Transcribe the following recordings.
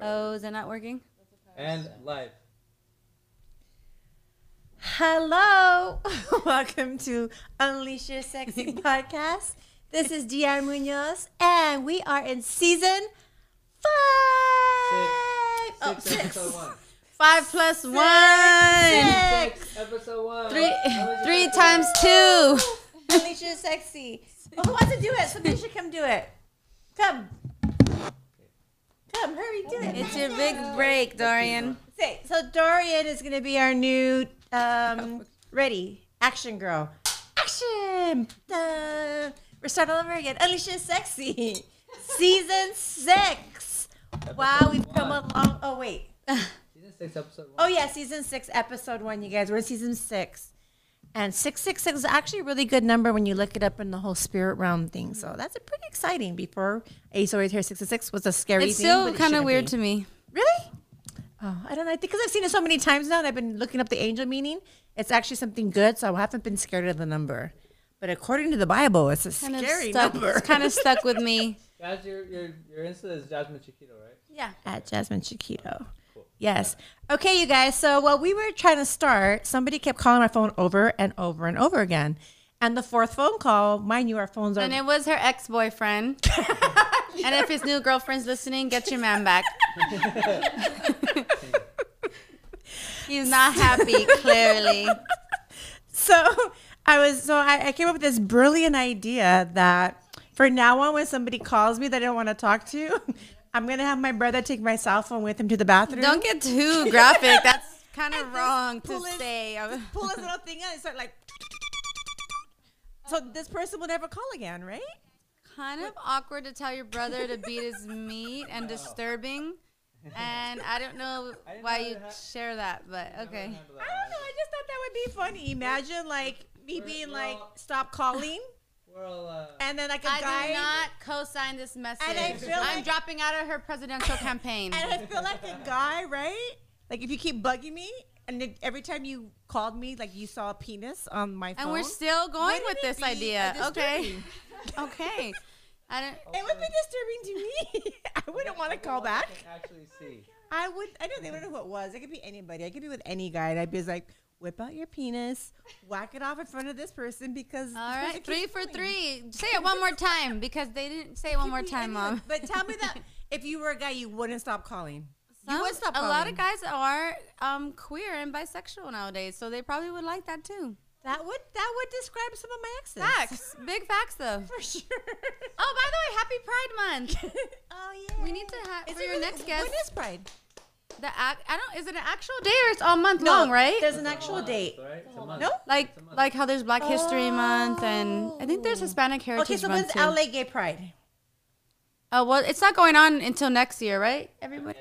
Oh, is it not working? And live. Hello, welcome to Unleash Your Sexy podcast. This is Diar Munoz, and we are in season five. Oh, Six, six. episode one. Five plus one. Six. Six, episode one. Three, How was your three times two. Unleash Your Sexy. Oh, who wants to do it? Somebody should come do it. Come. Come, hurry, do it. It's your big break, Dorian. Say, so Dorian is going to be our new um, ready action girl. Action! Duh. We're starting all over again. Alicia Sexy, season six. Wow, we've come one. along. Oh wait. Season six, episode one. Oh yeah, season six, episode one. You guys, we're in season six, and six six six is actually a really good number when you look it up in the whole spirit realm thing. So that's a pretty exciting. Before I used to always hear six six six was a scary thing. It's thing. still but it kind of shouldn't weird be. to me. Really? Oh, I don't know. I think because I've seen it so many times now, and I've been looking up the angel meaning. It's actually something good, so I haven't been scared of the number. But according to the Bible, it's a Kind of scary stuck. number. It's kind of stuck with me. Guys, your your your Insta is Jasmine Chiquito, right? Yeah. At Jasmine Chiquito. Yes. Okay, you guys. So while we were trying to start, somebody kept calling my phone over and over and over again. And the fourth phone call, mind you, our phones are And it was her ex boyfriend. and if his new girlfriend's listening, get your man back. He's not happy, clearly. so I was so I, I came up with this brilliant idea that for now on when somebody calls me that I don't want to talk to, I'm gonna have my brother take my cell phone with him to the bathroom. Don't get too graphic. That's kind of wrong to pull his- say. pull his little thing out and start like so this person will never call again, right? kind of awkward to tell your brother to beat his meat and disturbing. And I don't know I why know you it had- share that, but okay. I don't know. I just thought that would be funny. Imagine like me being like, "Stop calling," We're all, Uh, and then like a I guy, I do not co-sign this message. I feel I'm like- dropping out of her presidential campaign. and I feel like a guy, right? Like if you keep bugging me, and then every time you called me, like you saw a penis on my phone. And we're still going Wouldn't with it this be idea. a Okay. disturbing? okay. I don't. It would be disturbing to me. I wouldn't want to call back. Actually see. I would. I don't even know who it was. It could be anybody. I could be with any guy, and I'd be like, whip out your penis, whack it off in front of this person because. All right, three for calling. three. Say it one more time because they didn't say it one more time, anyone. mom. But tell me that if you were a guy, you wouldn't stop calling. you Some- would stop a lot of guys are um, queer and bisexual nowadays, so they probably would like that too. That would that would describe some of my exes. Facts, big facts though. for sure. Oh, by the way, Happy Pride Month. oh yeah. We need to have for it your really- next guest. When is Pride? The act, I don't. Is it an actual day or it's all month long? Right? There's an actual Month, date. Right? It's a month. No? Like It's a month. like how there's Black History oh. Month and I think there's Hispanic Heritage Okay, so Month when's too. LA Gay Pride? Oh well, it's not going on until next year, right? Everybody.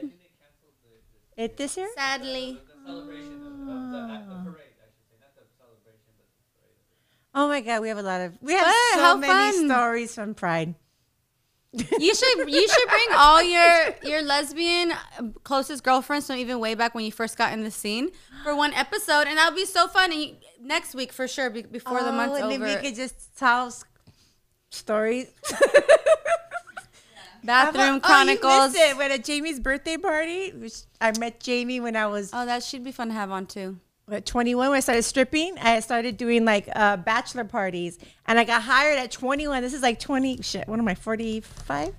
It this year? Sadly. The celebration of, of the, not the parade, I should say, not the celebration, but the parade. Oh my God, we have a lot of we have But so how many fun. stories from Pride. You should you should bring all your your lesbian closest girlfriends from even way back when you first got in the scene for one episode, and that'll be so fun. And you, next week for sure, be, before the month's Oh, and over. we could just tell stories. Bathroom Oh, you Chronicles. missed it. When at Jamie's birthday party, which I met Jamie when I was Oh, that should be fun to have on too. At 21 when I started stripping. I started doing like uh, bachelor parties, and I got hired at 21. This is like 20. Shit, what am I? 45?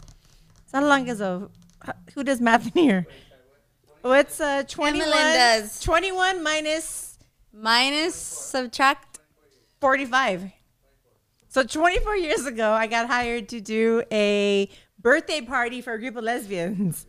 It's not long ago. H- Who does math in here? What's uh 21? does. 21 minus Minus subtract. 45. So 24 years ago, I got hired to do a birthday party for a group of lesbians.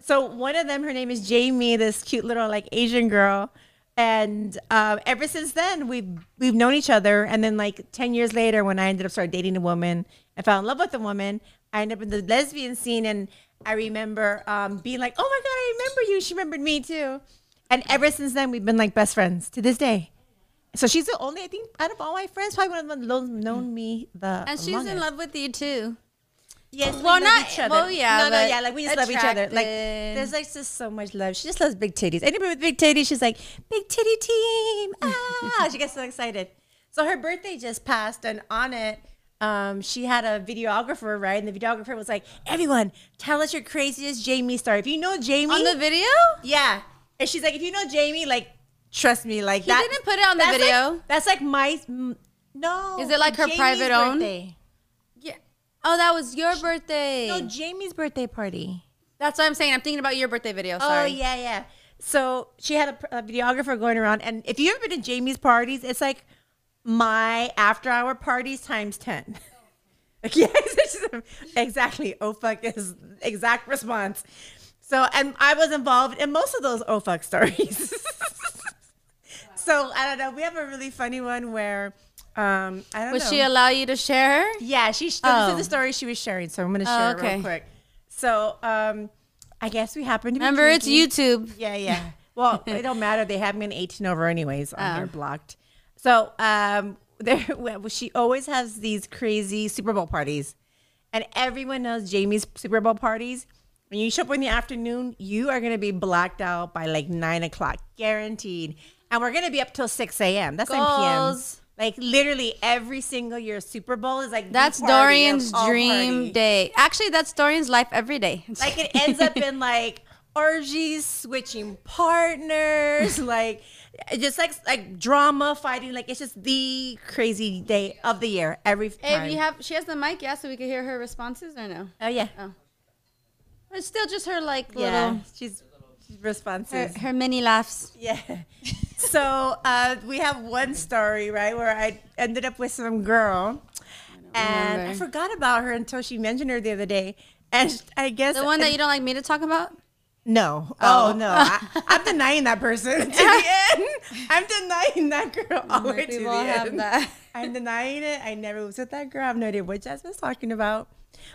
So one of them, her name is Jamie, this cute little like Asian girl. And um, ever since then, we've we've known each other. And then like 10 years later, when I ended up started dating a woman and fell in love with a woman, I ended up in the lesbian scene. And I remember um, being like, oh my God, I remember you. She remembered me too. And ever since then, we've been like best friends to this day. So she's the only, I think, out of all my friends, probably one of the ones known me the And she's in love with you too. Yes, we Well, love not- each other. well, yeah, no, no, yeah, like we just love each other. Like there's like just so much love. She just loves big titties. Anybody with big titties, she's like big titty team. Ah, she gets so excited. So her birthday just passed, and on it, um, she had a videographer, right? And the videographer was like, "Everyone, tell us your craziest Jamie story. If you know Jamie, On the video? yeah." And she's like, "If you know Jamie, like, trust me, like He that." didn't put it on the video. Like, that's like my no. Is it like her private own? birthday. Yeah. Oh, that was your birthday. No, Jamie's birthday party. That's what I'm saying. I'm thinking about your birthday video. Oh yeah, yeah. So she had a, a videographer going around, and if you've ever been to Jamie's parties, it's like my after hour parties times ten. Like, exactly. Oh fuck is exact response. So, and I was involved in most of those oh fuck stories. so I don't know. We have a really funny one where, um, I don't Would know. she allow you to share? Yeah, she. Oh. This is the story she was sharing, so I'm going to Oh, share it real quick. So, um, I guess we happened to be Remember, it's. YouTube. Yeah, yeah. Well, it don't matter. They have me an 18 over anyways. Oh. here blocked. So, um, there well, she always has these crazy Super Bowl parties, and everyone knows Jamie's Super Bowl parties. When you show up in the afternoon, you are gonna be blacked out by like nine o'clock, guaranteed. And we're gonna be up till 6 a.m. That's 9 p.m. Goals. Like literally every single year Super Bowl is like the That's party of Dorian's all dream parties. day. Actually, that's Dorian's life every day. Like it ends up in like orgies, switching partners, like just like like drama, fighting. Like it's just the crazy day of the year every Hey, time. if you have, she has the mic, yeah, so we can hear her responses or no? oh yeah, Oh, it's still just her like yeah. little She's, she's her, responses. her mini laughs. Yeah. so uh, we have one story right where I ended up with some girl, and I forgot about her until she mentioned her the other day. And I guess The one that you don't like me to talk about? No. Oh. Oh, no. I, I'm denying that person to the end. I'm denying that girl all the way to the end. that. I'm denying it. I never was with that girl. I have no idea what Jasmine's talking about.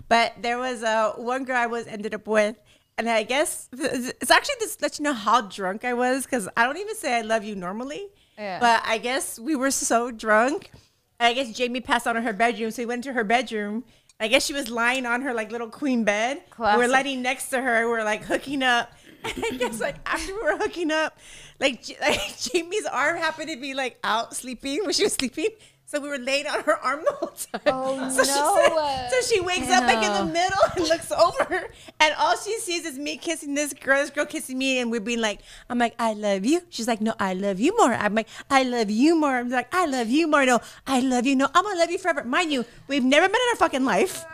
But there was uh, one girl I was ended up with. And I guess it's actually just let you know how drunk I was because I don't even say I love you normally. Yeah. But I guess we were so drunk. I guess Jamie passed out in her bedroom. So we went to her bedroom. I guess she was lying on her like little queen bed. We were Classic. lying next to her. We were like hooking up. And I guess like after we were hooking up, like, like Jamie's arm happened to be like out sleeping when she was sleeping. So we were laying on her arm the whole time. Oh, so She no. said, so she wakes up like in the middle and looks over, and all she sees is me kissing this girl, this girl kissing me, and we're being like, I'm like, I love you. She's like, No, I love you more. I'm like, I love you more. I'm like, I love you more. No, I love you. No, I'm gonna love you forever. Mind you, we've never met in our fucking life,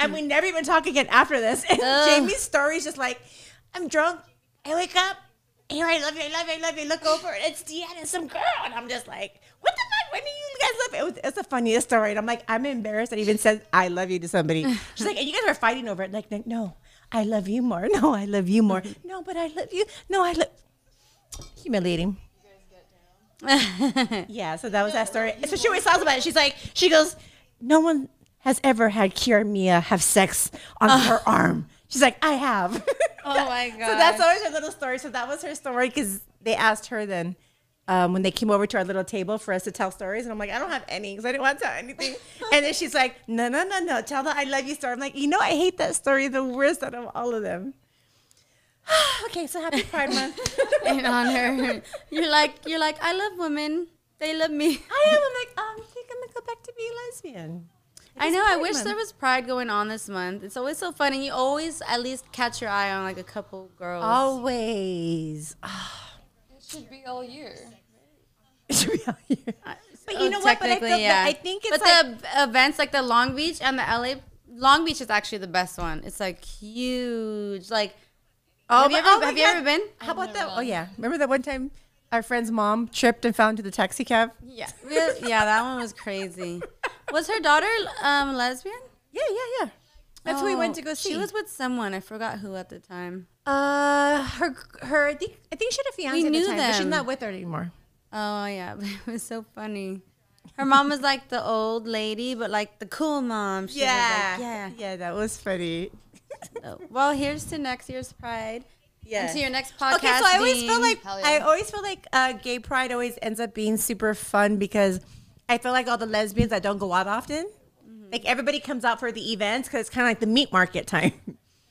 and we never even talk again after this. And Ugh. Jamie's story is just like, I'm drunk. I wake up. Here, I love you, I love you, I love you. Look over, it's Deanna, some girl, and I'm just like, what the fuck? When do you guys love it? Was, it's the funniest story, and I'm like, I'm embarrassed that I even said I love you to somebody. She's like, and you guys were fighting over it. Like, like, no, I love you more. No, I love you more. No, but I love you. No, I love. Humiliating. yeah, so that was that story. So she always talks about it. She's like, she goes, no one has ever had Kiara Mia have sex on uh. her arm. She's like, I have. Oh my god. So that's always her little story. So that was her story because they asked her then um, when they came over to our little table for us to tell stories. And I'm like, I don't have any because I didn't want to tell anything. and then she's like, No, no, no, no. Tell the I love you story. I'm like, You know, I hate that story the worst out of all of them. okay, so happy Pride Month. in honor. You're like you're like I love women. They love me. I am. I'm like, um, I think I'm going to go back to being lesbian. I It's know. I wish Month. there was pride going on this month. It's always so fun, and you always at least catch your eye on like a couple girls. Always. It should be all year. It should be out here. But Oh, you know what? But I, technically, feel, but I think it's but like, the events like the Long Beach and the LA Long Beach is actually the best one. It's like huge. Like Oh, have you ever oh have you ever been? How about never that? Oh yeah, remember that one time our friend's mom tripped and fell into the taxi cab? Yeah, really? yeah, that one was crazy. Was her daughter um lesbian? Yeah, yeah, yeah. That's who we went to go Oh, see. She was with someone. I forgot who at the time. uh her her. I think I think she had a fiance We at the knew time, but she's not with her anymore. Oh yeah, but it was so funny. Her mom was like the old lady, but like the cool mom. She was like, yeah. yeah. That was funny. Oh, well, here's to next year's Pride. Yeah. And to your next podcast. Okay, so I always feel like yeah. I always feel like uh, gay pride always ends up being super fun because I feel like all the lesbians that don't go out often, Mm-hmm. like everybody comes out for the events because it's kind of like the meat market time.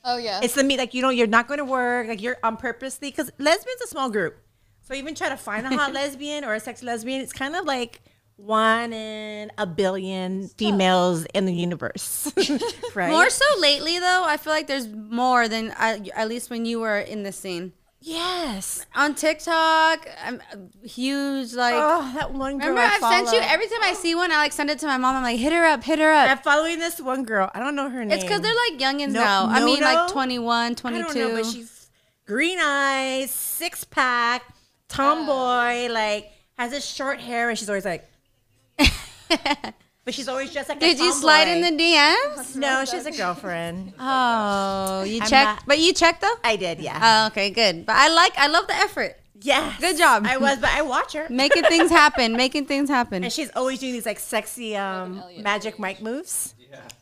Oh yeah. It's the meat like you know you're not going to work like you're on purposely because lesbians a small group. So even try to find a hot lesbian or a sexy lesbian, it's kind of like one in a billion females in the universe, right? More so lately, though, I feel like there's more than uh, at least when you were in the scene. yes. On TikTok, I'm huge. Like, Oh, that one girl. remember I I've sent you every time I see one, I like send it to my mom. I'm like, hit her up, hit her up. I'm following this one girl. I don't know her name. It's because they're like youngins No- now. I mean, like Noto? 21, I 22. don't know, but she's green eyes, six pack, tomboy, like has this short hair, and she's always like. but she's always just like. a Did you slide in the DMs? No, she's a girlfriend. Oh, you I'm checked, not- but you checked though. I did, yeah. Oh, okay, good. But I like, I love the effort, yeah. good job. I was, but I watch her. making things happen, making things happen. And she's always doing these like sexy um, magic Mike moves.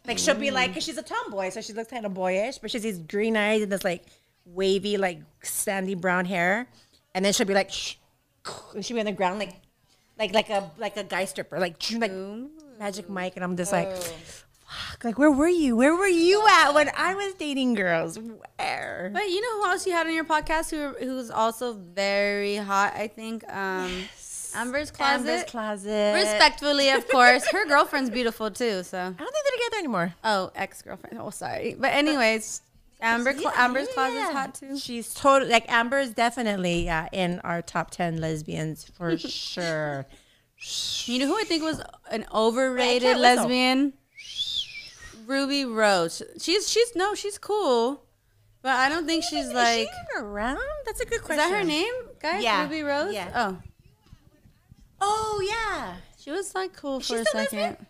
Like she'll be like, cause she's a tomboy, so she looks kind of boyish, but she's these green eyes and this like wavy, like sandy brown hair, and then she'll be like, shh, and she'll be on the ground like, like like a like a guy stripper, like like magic Mike, and I'm just like, fuck, like where were you? Where were you at when I was dating girls? Where? But you know who else you had on your podcast who who's also very hot? I think um, Amber's Closet. Amber's closet. Respectfully, of course. Her girlfriend's beautiful too. So I don't think they're together anymore. oh, ex girlfriend. Oh, sorry. But anyways, Amber Yeah, Amber's yeah. Closet's hot too. She's totally like Amber's definitely uh, in our top ten lesbians for sure. You know who I think was an overrated Whistle. lesbian? Ruby Rose. She's she's no, she's cool, but I don't think she's Is like. she around? That's a good question. Is that her name, guys? Yeah. Ruby Rose. Yeah. Oh, Oh yeah. she was like cool Is for she a second. lesbian?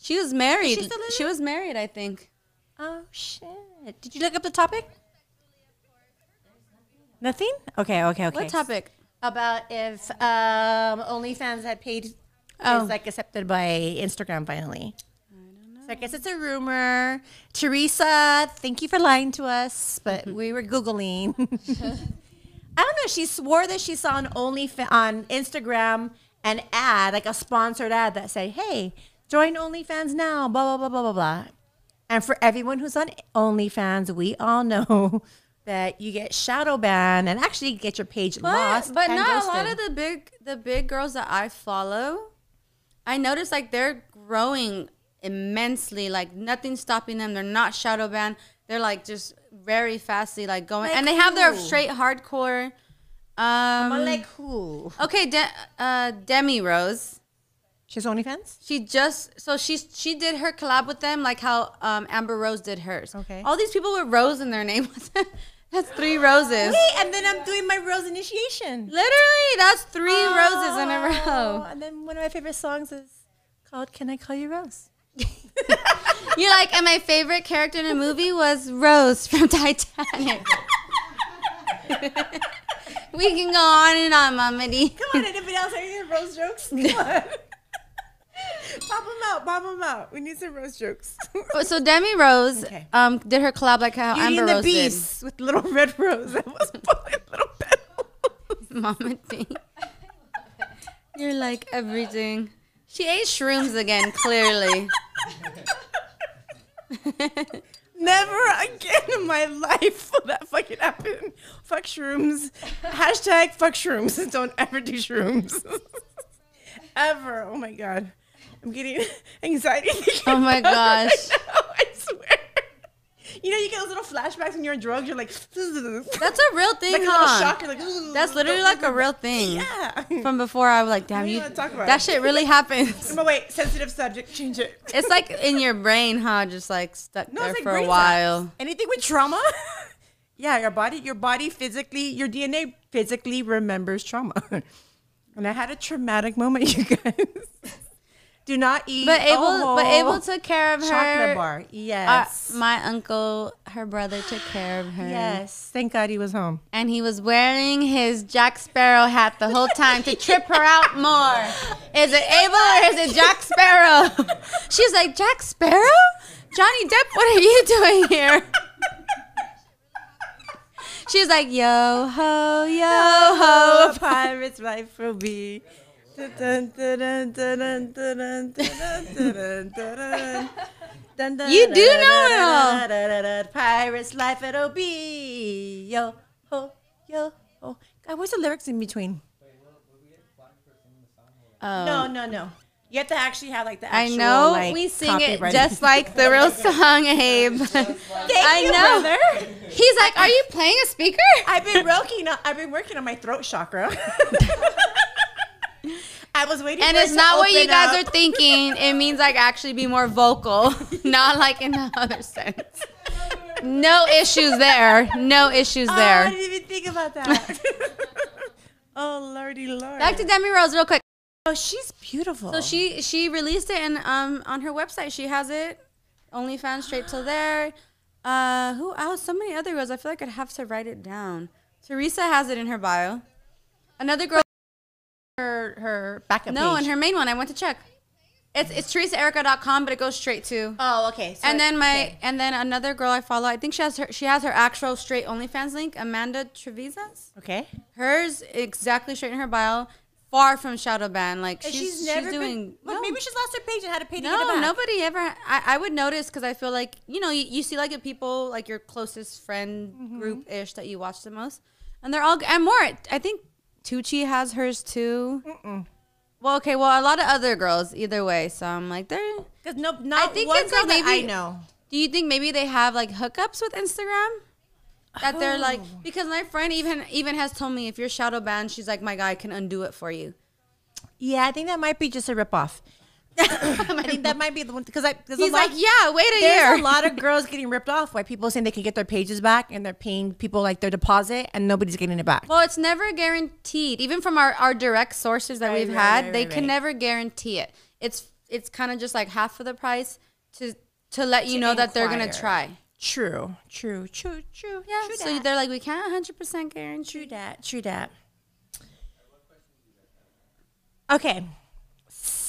She was married. living? She was married, I think. Oh shit. Did you look up the topic? Nothing. Okay. Okay. Okay. What topic? About if um, OnlyFans had paid Oh. is like accepted by Instagram finally. I don't know. So I guess it's a rumor. Teresa, thank you for lying to us, but we were googling. I don't know. She swore that she saw an OnlyFans on Instagram an ad, like a sponsored ad that said, "Hey, join OnlyFans now." Blah blah blah blah blah blah. And for everyone who's on OnlyFans, we all know that you get shadow banned and actually get your page But, lost. but not a lot of the big the big girls that I follow. I notice like they're growing immensely. Like nothing's stopping them. They're not shadow banned. They're like just very fastly like going, Like and they have their straight hardcore. I'm Um, like who? okay, De- uh, Demi Rose. She's OnlyFans. She just so she she did her collab with them like how um, Amber Rose did hers. Okay. All these people with Rose in their name. that's three roses. Wait, and then I'm doing my rose initiation. Literally, that's three roses in a Oh, row. And then one of my favorite songs is called "Can I Call You Rose." You're like, and my favorite character in a movie was Rose from Titanic. we can go on and on, Mamadi. Come on, anybody else have any rose jokes? Come on. Pop them out, pop them out. We need some rose jokes. So Demi Rose Okay. um, did her collab like how Beauty Amber and the Rose Beast with little red rose. That was pulling little petals. did. Mamadi. You're like everything. She ate shrooms again, clearly. Never again in my life will that fucking happen. Fuck shrooms. Hashtag fuck shrooms. Don't ever do shrooms. ever. Oh my god. I'm getting anxiety. Oh my gosh. Right now, I swear. You know, you get those little flashbacks when you're on drugs. You're like, That's a real thing, like huh? shock. Like, That's literally like a real thing. Yeah. From before, I was like, damn, you. talk about That it. shit really happens. No, wait. Sensitive subject. Change it. It's like in your brain, huh? Just like stuck No, there like for a while. Anything with trauma. yeah, your body, your body physically, your DNA physically remembers trauma. and I had a traumatic moment, you guys. Do not eat. But a able, but whole able to take care of her. chocolate bar. Uh, Yes. my uncle, her brother, took care of her. yes. Thank God he was home. And he was wearing his Jack Sparrow hat the whole time to trip her out more. Is it Abel or is it Jack Sparrow? She's like, Jack Sparrow? Johnny Depp, what are you doing here? She's like, yo ho, yo ho. a pirate's life will be. You do know it all. Pirate's life at OB. Yo, ho, yo, ho. God, what's the lyrics in between? Oh. No, no, no. You have to actually have like the actual, I know like, we sing it just like the real song, Abe. Thank I you, know. brother. He's like, "Are you playing a speaker?" I've been working. On, I've been working on my throat chakra. I was waiting, and it's to not what you guys up. are thinking. It means like actually be more vocal, not like in the other sense. No issues there. No issues there. Oh, I didn't even think about that. oh lordy lord! Back to Demi Rose real quick. oh, she's beautiful. So she she released it and um on her website she has it. Only OnlyFans straight till there. Uh, who else? So many other girls. I feel like I'd have to write it down. Teresa has it in her bio. Another girl. Her her backup. No, page. and her main one. I went to check. It's it's teresaerica.com, but it goes straight to. Oh, okay. So and then my okay. and then another girl I follow. I think she has her she has her actual straight OnlyFans link. Amanda Trivizas. okay. Hers exactly straight in her bio. Far from shadow ban. Like she's, she's, never doing. been. Well, no. maybe she's lost her page and had to pay to get it No, back. nobody ever. I, I would notice because I feel like you know you, you see like the people like your closest friend Mm-hmm. group ish that you watch the most, and they're all and more. I think Tucci has hers too. Well, okay. Well, a lot of other girls either way. So I'm like, they're. Because no, not think one it's girl like that I know. Do you think maybe they have like hookups with Instagram? That they're like Oh. because my friend even even has told me if you're shadow banned, she's like my guy can undo it for you. Yeah, I think that might be just a ripoff. I think that might be the one because I. There's He's lot, like, yeah, wait a There's year. a lot of girls getting ripped off by people saying they can get their pages back and they're paying people like their deposit and nobody's getting it back. Well, it's never guaranteed. Even from our, our direct sources that Right, we've right, had, right, they can never guarantee it. It's it's kind of just like half of the price to to let you To know that they're gonna try. True, true, true, true. Yeah, true so that. they're like, we can't 100 percent guarantee. True that. True that. Okay,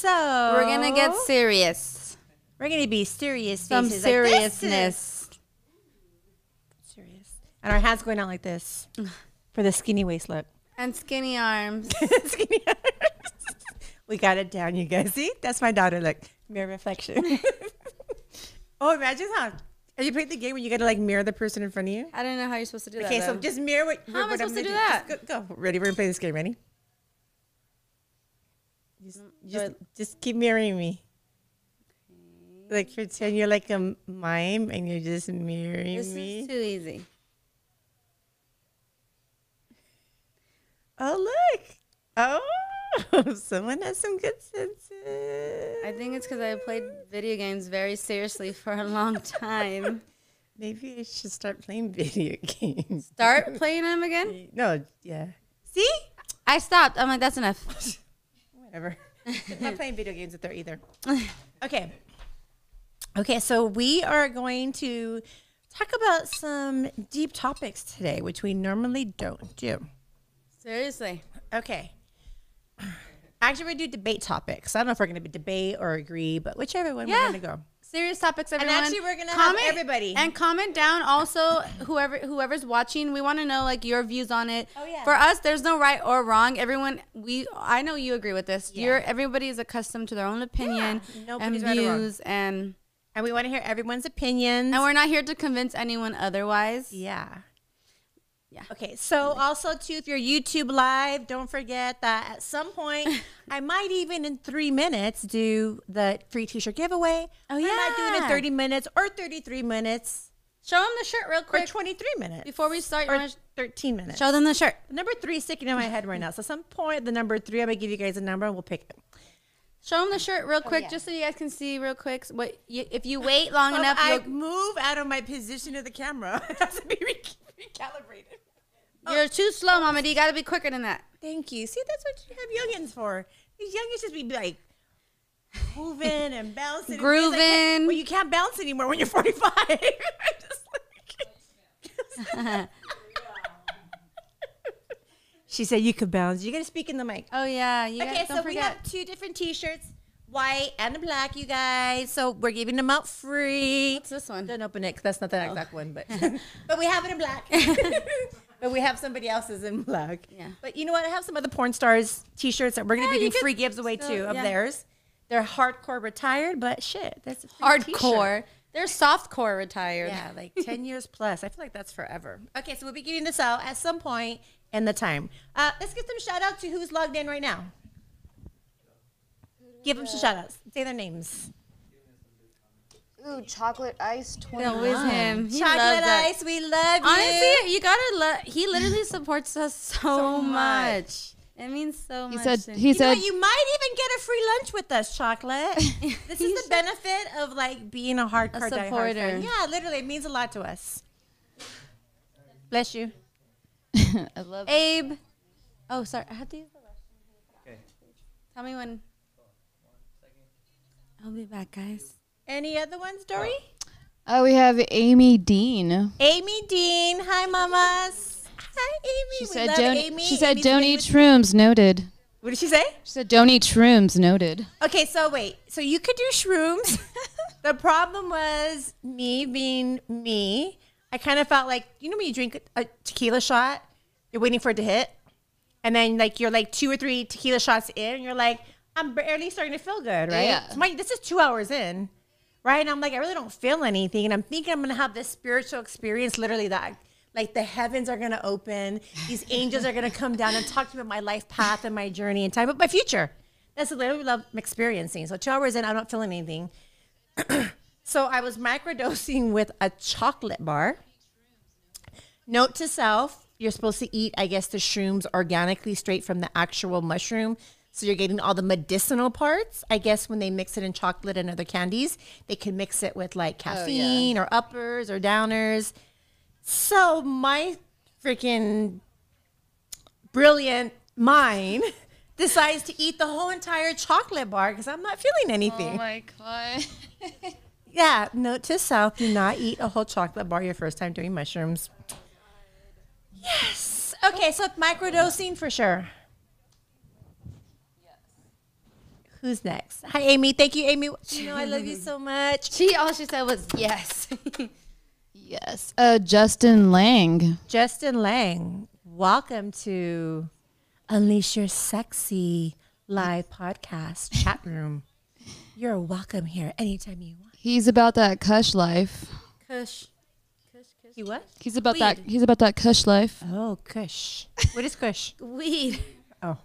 so We're gonna get serious. we're gonna be serious. Some faces like, is seriousness. serious, and our hands going out like this for the skinny waist look. and skinny arms. Skinny arms. we got it down, you guys. See, that's my daughter. Look, mirror reflection. oh, imagine how. Have you played the game where you got to like mirror the person in front of you? I don't know how you're supposed to do Okay, that. Okay, so just mirror what. How am I supposed to gonna do that? Go, go. Ready? We're gonna play this game. Ready? Just, mm, just, just keep mirroring me. Like pretend you're like a mime and you're just mirroring this me. is too easy. oh look! Oh, someone has some good senses. I think it's because I played video games very seriously for a long time. Maybe I should start playing video games. Start playing them again. No, yeah. See? I stopped. I'm like, that's enough. Whatever. I'm not playing video games with her either. Okay. Okay, so we are going to talk about some deep topics today, which we normally don't do. Seriously. Okay. Actually, we do debate topics. I don't know if we're going to be debate or agree, but whichever one Yeah. we're going to go. Serious topics everyone actually, we're gonna have everybody. and comment down also whoever whoever's watching we want to know like your views on it Oh, yeah. for us there's no right or wrong everyone we i know you agree with this Yeah. you're everybody is accustomed to their own opinion and nobody's right views and And we want to hear everyone's opinions. and we're not here to convince anyone otherwise Yeah. Yeah. Okay. So also too, if you're YouTube live, don't forget that at some point I might even in three minutes do the free T-shirt giveaway. Oh, yeah. I might do it in 30 minutes or 33 minutes show them the shirt real quick. or 23 minutes before we start or 13 minutes. show them the shirt The number three is sticking in my head right now. So at some point, the number three, I'm gonna give you guys a number and we'll pick it. show them the shirt real oh, quick Oh, yeah. just so you guys can see real quick what you, if you wait long Well, enough I you'll, move out of my position of the camera. it has to be re- you're oh. too slow mama D. you gotta be quicker than that Thank you. See, that's what you have youngins for. These youngins just be like moving and bouncing, and like. Grooving. well, you can't bounce anymore when you're 45. I just like- she said you could bounce. You gotta speak in the mic. oh yeah you Okay, so don't we forget have two different T-shirts, white and black, you guys. So we're giving them out free. what's this one Don't open it 'cause that's not the oh. exact one, but but we have it in black. but we have somebody else's in black. Yeah. But you know what? I have some other porn stars T-shirts that we're gonna Yeah, be giving free gives away still- too of yeah. theirs. They're hardcore retired, but shit, that's free T-shirt. hardcore they're softcore retired Yeah, like 10 years plus. I feel like that's forever. Okay, so we'll be giving this out at some point in the time. Uh, let's get some shout out to who's logged in right now. Give them some shout outs. Say their names. Ooh, chocolate ice It's 21. always him. He Chocolate loves that. Ice, we love you. Honestly, you gotta love. He literally supports us so, So much. much. It means so He much. said to he you know, said what? you might even get a free lunch with us, Chocolate. this is the benefit of like being a hardcore diehard supporter. fan. Yeah, literally, it means a lot to us. Bless you. I love Abe. Oh, sorry. I have to use the restroom. Okay. Tell me when. I'll be back, guys. Any other ones, Dory? Oh, we have Amy Dean. Amy Dean. Hi, mamas. Hi, Amy. She we said love don't Amy. she said Amy's don't eat shrooms noted. What did she say? She said don't eat shrooms noted. Okay, so wait. So you could do shrooms. the problem was me being me. I kind of felt like you know when you drink a, a tequila shot, you're waiting for it to hit, and then like you're like two or three tequila shots in, and you're like, I'm barely starting to feel good, right? Yeah. So my, this is two hours in, right? And I'm like, I really don't feel anything, and I'm thinking I'm gonna have this spiritual experience, literally that. Like the heavens are gonna open, these angels are gonna come down and talk to me about my life path and my journey and time, but my future. That's literally what I'm experiencing. So two hours in, I'm not feeling anything. so I was microdosing with a chocolate bar. Note to self: You're supposed to eat, I guess, the shrooms organically, straight from the actual mushroom. So you're getting all the medicinal parts. I guess when they mix it in chocolate and other candies, they can mix it with like oh, caffeine or uppers or downers. So my freaking brilliant mind decides to eat the whole entire chocolate bar because I'm not feeling anything. Oh my god. Yeah, note to self: do not eat a whole chocolate bar your first time doing mushrooms. Yes. Okay, so microdosing for sure. Who's next? Hi, Amy. Thank you, Amy. You know I love you so much. She all she said was yes. yes. Uh Justin Lang. Justin Lang, welcome to Unleash Your Sexy live podcast chat room. You're welcome here anytime you want. He's about that kush life. Kush. Kush, kush. You what? He's about that he's about that kush life. Oh, Kush. What is Kush? Weed. Oh.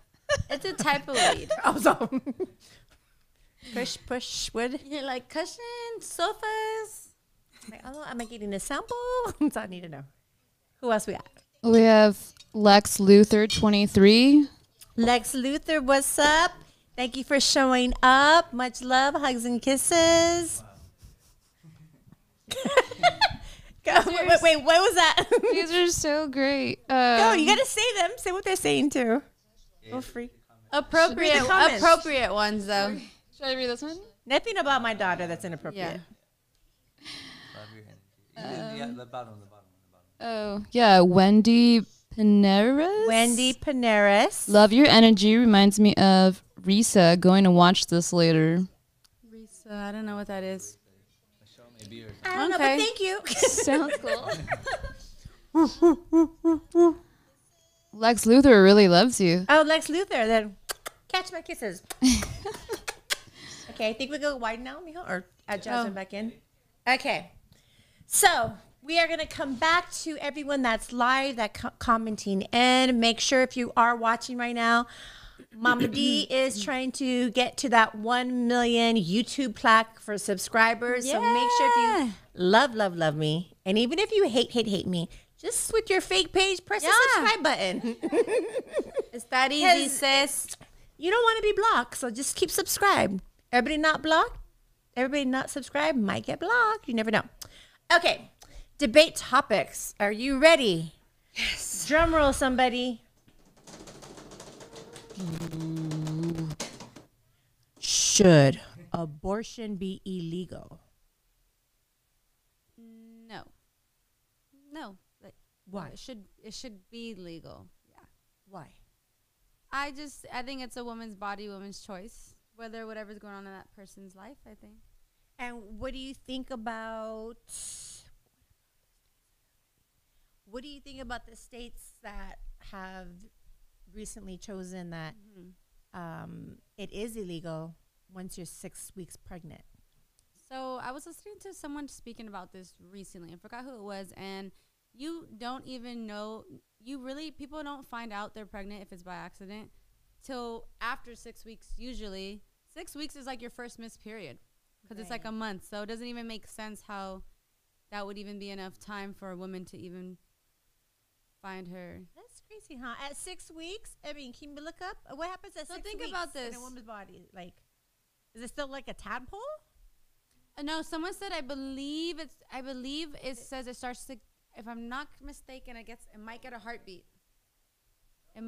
It's a type of weed. Oh, so. Kush, push, push, wood. You're like cushion, sofas. Like, oh, am I getting a sample? That's all I need to know. Who else we got? We have Lex Luthor 23. Lex Luthor, what's up? Thank you for showing up. Much love, hugs and kisses. Go, wait, wait, wait, what was that? These are so great. Go, Um, you gotta say them. Say what they're saying too. Oh, free. Appropriate, Read the comments. appropriate ones though. Should I read this one? Nothing about my daughter that's inappropriate. Love your energy. You- yeah, the bottom, the bottom, the bottom. Oh, yeah, Wendy Paneras. Wendy Paneras. Love your energy reminds me of Risa. Going to watch this later. Risa, I don't know what that is. A show maybe or I don't know, but thank you. Sounds cool. Lex Luthor really loves you. oh, Lex Luthor, then catch my kisses. okay, I think we go wide now, Mijo, or add oh. Jasmine Oh. back in. Okay, so we are going to come back to everyone that's live, that co- commenting, and make sure if you are watching right now, Mama D is trying to get to that 1 million YouTube plaque for subscribers. So make sure if you love, love, love me, and even if you hate, hate, hate me, just with your fake page, press Yeah. the subscribe button. It's that easy, sis. you don't want to be blocked, so just keep subscribed. Everybody not blocked, everybody not subscribed might get blocked. You never know. Okay, debate topics. Are you ready? Yes. Drum roll, somebody. Should abortion be illegal? No. No. Like, Why? It should it should be legal. Yeah. Why? I just I think it's a woman's body, woman's choice. Whether whatever's going on in that person's life, I think. And what do you think about what do you think about the states that have recently chosen that um, it is illegal once you're six weeks pregnant? So I was listening to someone speaking about this recently. I forgot who it was, and you don't even know. You really people don't find out they're pregnant if it's by accident till after six weeks. Usually six weeks is like your first missed period because it's like a month. So it doesn't even make sense how that would even be enough time for a woman to even find her. That's crazy, huh? At six weeks, I mean, can you look up what happens at So six think weeks about in a woman's body? Like, is it still like a tadpole? Uh, no, someone said I believe it's. I believe it says it starts to. If I'm not mistaken, it gets. It might get a heartbeat. It,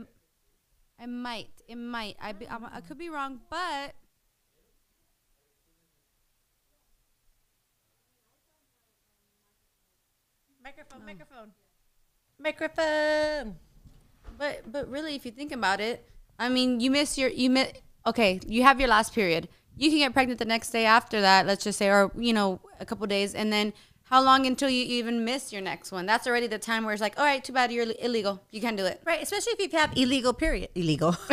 it might. It might. I be, I'm, I could be wrong, but Microphone, microphone, microphone. but but really, if you think about it, I mean, you miss your you miss. Okay, you have your last period. You can get pregnant the next day after that. Let's just say, or you know, a couple days, and then. How long until you even miss your next one? That's already the time where it's like, all right, too bad you're Ill- illegal. You can't do it. Right, especially if you have illegal period. Illegal.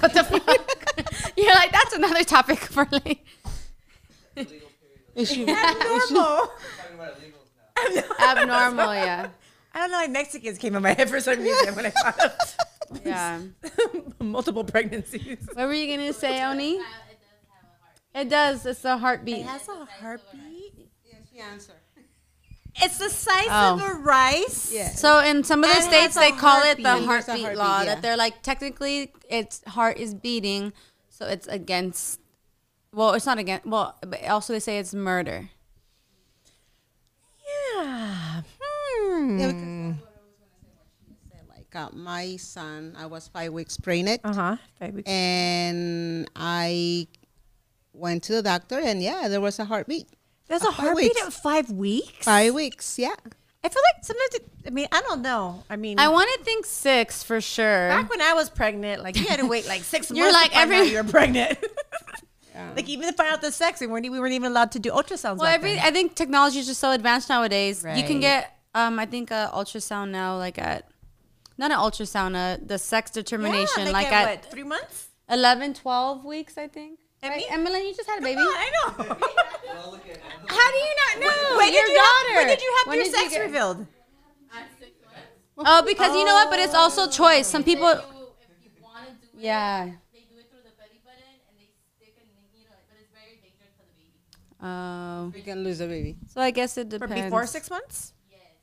what the fuck? You're like, that's another topic for like Is she? Normal. Talking about illegals abnormal, yeah. I don't know why Mexicans came in my head for some reason when I thought of Yeah. multiple pregnancies. What were you gonna say, Oni? It does. It's a heartbeat. It has a heartbeat. Yeah, she answered. It's the size Oh. of a rice. Yeah. So in some of the And states, they call it the heartbeat. There's a heartbeat, heartbeat, law. yeah. That they're like technically, its heart is beating, so it's against. Well, it's not against. Well, but also they say it's murder. Yeah. Hmm. Yeah, because that's what I was gonna say what she said. Like uh, my son, I was five weeks pregnant, Uh huh. Five weeks. and I went to the doctor, and yeah, there was a heartbeat. There's a heartbeat weeks. at five weeks. Five weeks, yeah. I feel like sometimes. It, I mean, I don't know. I mean, I want to think six for sure. back when I was pregnant, like you had to wait like 6 You're months. like to find every- out you're pregnant. Yeah. like even to find out the sex, we weren't we weren't even allowed to do ultrasounds. Well, every then. I think technology is just so advanced nowadays. You can get um I think a ultrasound now like at not an ultrasound, uh, the sex determination yeah, like at, at what, three months. 11, 12 weeks, I think. And Right? me? Emily, you just had a baby. I know. Well, look at How do you not know? When Your did you have, daughter. when did you have When your did you sex get- revealed? Oh, because you know what? But it's also choice. Some people. if you want to do it, Yeah. they do it through the belly button and they stick and you know, but it's very dangerous for the baby. Oh. We can lose a baby. So I guess it For depends. before six months?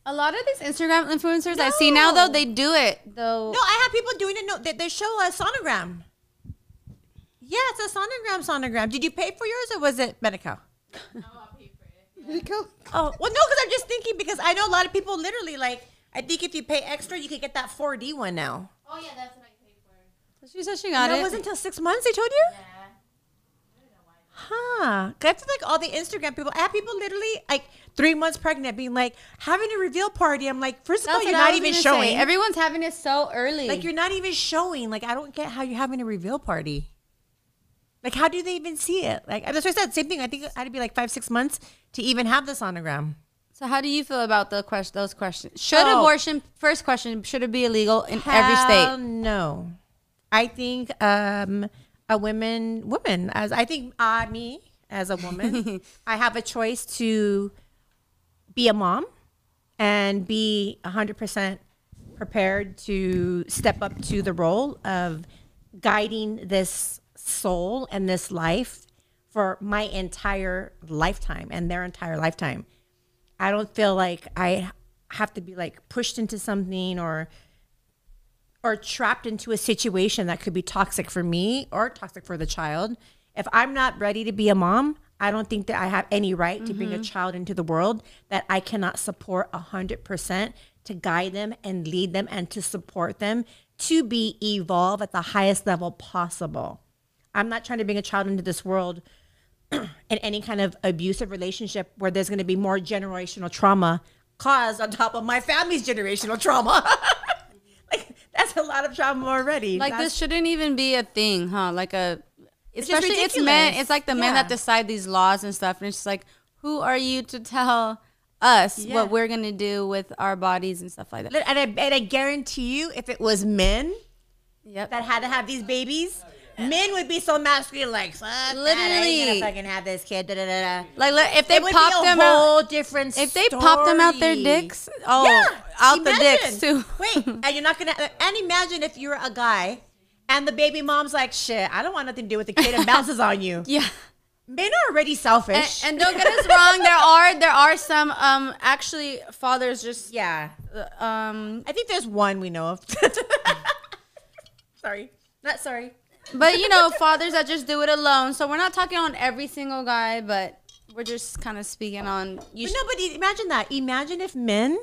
A lot of these Instagram influencers I see now, though, they do it though. No, I have people doing it. No, they, they show a sonogram. Yeah, it's a sonogram. Sonogram. Did you pay for yours or was it Medi-Cal? There you go. Oh well, no, because I'm just thinking because I know a lot of people literally like. I think if you pay extra, you could get that 4D one now. Oh yeah, that's what I paid for. She said she got that it. wasn't until six months. They told you. Yeah. Huh. I feel like all the Instagram people, I have people literally like three months pregnant being like having a reveal party. I'm like, first of That's all, you're not even showing. say. Everyone's having it so early. like you're not even showing. Like I don't get how you're having a reveal party. Like how do they even see it? Like that's what I said. Same thing. I think it had to be like five, six months to even have the sonogram. So how do you feel about the question? Those questions. Should Oh. abortion? First question: Should it be illegal in every state? No, I think um, a woman, woman, as I think uh, me as a woman, I have a choice to be a mom and be hundred percent prepared to step up to the role of guiding this soul and this life for my entire lifetime and their entire lifetime. I don't feel like I have to be like pushed into something or or trapped into a situation that could be toxic for me or toxic for the child. If I'm not ready to be a mom, I don't think that I have any right to bring a mm-hmm. child into the world that I cannot support 100% to guide them and lead them and to support them to be evolve at the highest level possible. I'm not trying to bring a child into this world in any kind of abusive relationship where there's going to be more generational trauma caused on top of my family's generational trauma. that's a lot of trauma already. Like That's- this shouldn't even be a thing, huh? Like a, just especially it's men. It's like the men that decide these laws and stuff, and it's just like, who are you to tell us Yeah. what we're gonna do with our bodies and stuff like that? and I, and I guarantee you, if it was men Yep. that had to have these babies, men would be so masculine, like fuck that, I Literally. fucking have this kid. Da, da, da, da. Like if they pop them out, whole different. if they pop them out their dicks, oh, Yeah, out the dicks too. Wait, and you're not gonna. And imagine if you're a guy, And the baby mom's like, shit, I don't want nothing to do with the kid and bounces on you. Yeah. Men are already selfish. and don't get us wrong, there are there are some um actually fathers just yeah. uh, um I think there's one we know of. sorry. Not sorry. But you know fathers that just do it alone. So we're not talking on every single guy, but we're just kind of speaking on you But sh- no, but imagine that. Imagine if men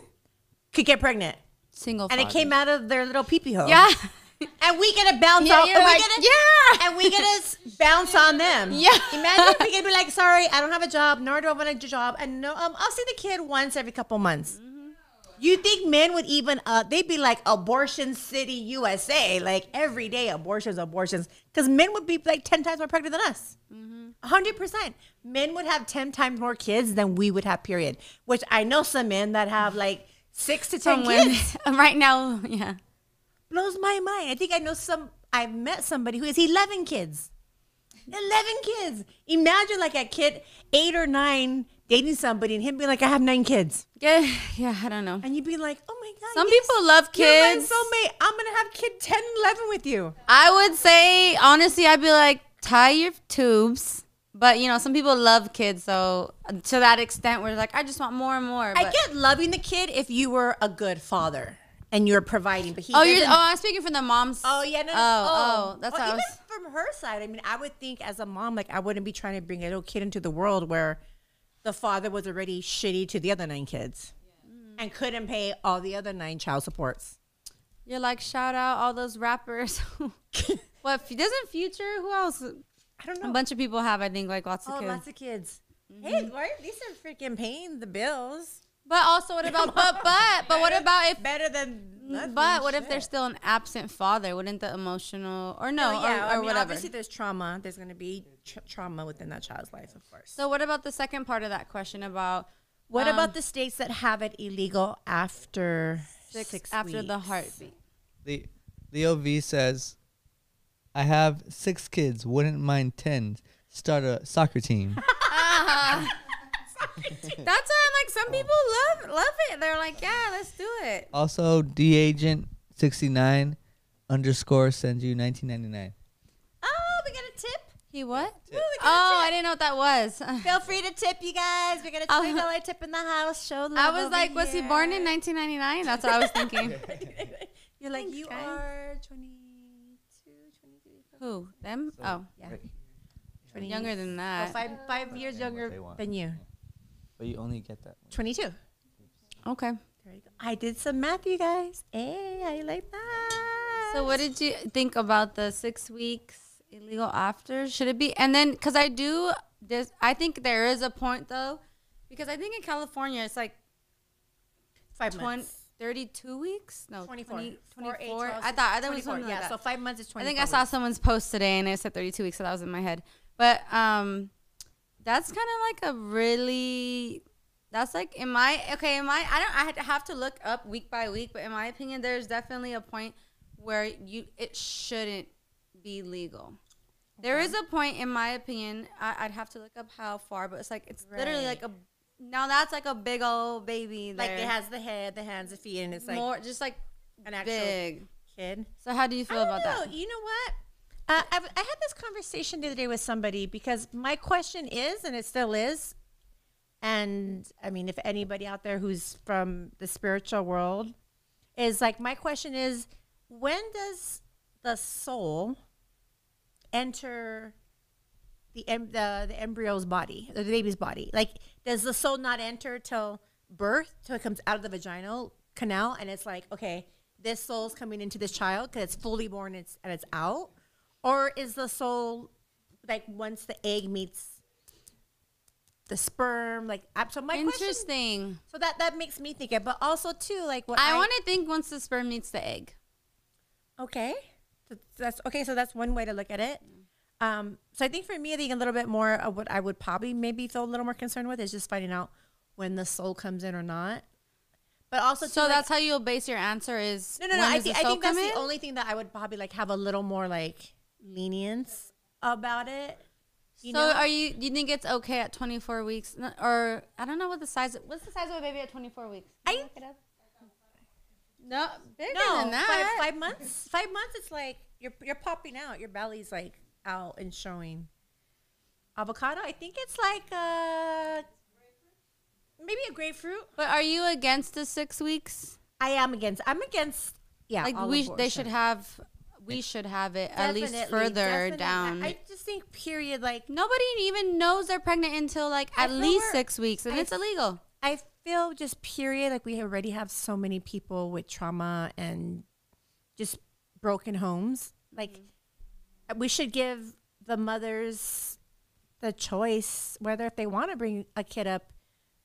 could get pregnant single and it came out of their little pee pee hole. Yeah. And we get to bounce Yeah, off. and like, we get yeah. And we get to bounce on them. Yeah. Imagine if we could be like, sorry, I don't have a job, nor do I want a job. And no, um, I'll see the kid once every couple months. Mm-hmm. You think men would even, uh, they'd be like abortion city USA, like every day abortions, abortions. Because men would be like 10 times more pregnant than us. Mm-hmm. 100%. Men would have 10 times more kids than we would have, period. Which I know some men that have like six to 10 From when- kids right now, yeah. blows my mind. I think I know some. I've met somebody who has eleven kids. Eleven kids. Imagine like a kid eight or nine dating somebody and him being like, "I have nine kids," Yeah, yeah, I don't know. and you'd be like, "Oh my god." Some yes, people love You're kids. my soulmate. I'm gonna have kid 10, 11 with you. I would say honestly, I'd be like tie your tubes. But you know, some people love kids, so uh, to that extent, we're like, I just want more and more. I get loving the kid if you were a good father and you're providing, but he. Oh, you're. Oh, I'm speaking from the moms. Oh yeah, no, no. Oh, oh, oh that's well, how even was. from her side. I mean, I would think as a mom, like I wouldn't be trying to bring a little kid into the world where the father was already shitty to the other nine kids and couldn't pay all the other nine child supports. You're like shout out all those rappers. what doesn't Future? Who else? I don't know. A bunch of people have, I think, like lots of oh, kids. lots of kids. Mm-hmm. Hey, why are these are freaking paying the bills? But also, what about but but but what about if? Better than nothing, But what if shit. there's still an absent father? Wouldn't the emotional or no, Oh, yeah, or, or I mean, whatever? obviously there's trauma. There's going to be tr- trauma within that child's life, of course. So what about the second part of that question about what um, about the states that have it illegal after six, six, after the heartbeat? The Leo V says, "I have six kids. Wouldn't mind ten. Start a soccer team." That's why I'm like, some oh. people love love it. They're like, yeah, let's do it. also, D Agent sixty nine underscore sends you nineteen ninety nine. Oh, we got a tip. He what? Ooh, we got Oh, I didn't know what that was. Feel free to tip, you guys. We got a Oh. twenty dollar tip in the house. Show love. I was over like, was he born in 1999? That's what I was thinking. You're like, Thanks, you guys. are 22, 23, Who? Them? Oh, yeah, 20, younger than oh, that. five five years younger than you. But you only get that. 22. Okay. There you go. I did some math, you guys. Hey, I like that. So what did you think about the six weeks illegal after? Should it be? And then, because I do this, I think there is a point though, because I think in California it's like five 20, months. 32 weeks. No, 24. 20, Four, eight, 24. 12, I thought I thought it was 24. something yeah. like that. So five months is 24. I think I saw weeks. someone's post today and it said 32 weeks, so that was in my head. But um, that's kind of like a really, that's like in my okay, in my I don't I have to look up week by week, but in my opinion, there's definitely a point where you it shouldn't be legal. There is a point, in my opinion, I, I'd have to look up how far, but it's like it's literally like a now that's like a big old baby. Like it has the head, the hands, the feet, and it's like more just like an actual big. kid. So how do you feel about know. that? You know what? Uh, had this conversation the other day with somebody because my question is, and it still is, and I mean, if anybody out there who's from the spiritual world is like, my question is, when does the soul enter the the the embryo's body, the baby's body? Like, does the soul not enter till birth, till it comes out of the vaginal canal, and it's like, okay, this soul's coming into this child because it's fully born it's, and it's out, or is the soul like once the egg meets the sperm? Like, so my question. Interesting. So that that makes me think it, but also too, like what I want to think once the sperm meets the egg. Okay, that's, that's okay. So that's one way to look at it. Um, so I think for me, I think a little bit more of what I would probably maybe feel a little more concerned with is just finding out when the soul comes in or not. But also, So too, like- that's how you'll base your answer is no, no, no. I think I think that's come the only thing that I would probably like have a little more like lenience about it. You so know? are you? Do you think it's okay at 24 weeks, or I don't know what the size? What's the size of a baby at 24 weeks? I- look it up? No, bigger no than that. Five, five months. Five months. It's like you're you're popping out. Your belly's like out and showing. Avocado, I think it's like uh maybe a grapefruit. But are you against the six weeks? I am against. I'm against. Yeah, Like we, they should have. We should have it at least further definitely. down. I, just think period like Nobody even knows they're pregnant until like I at least six weeks, and I it's illegal. I feel just period like we already have so many people with trauma and just broken homes. Like mm-hmm. we should give the mothers the choice whether if they want to bring a kid up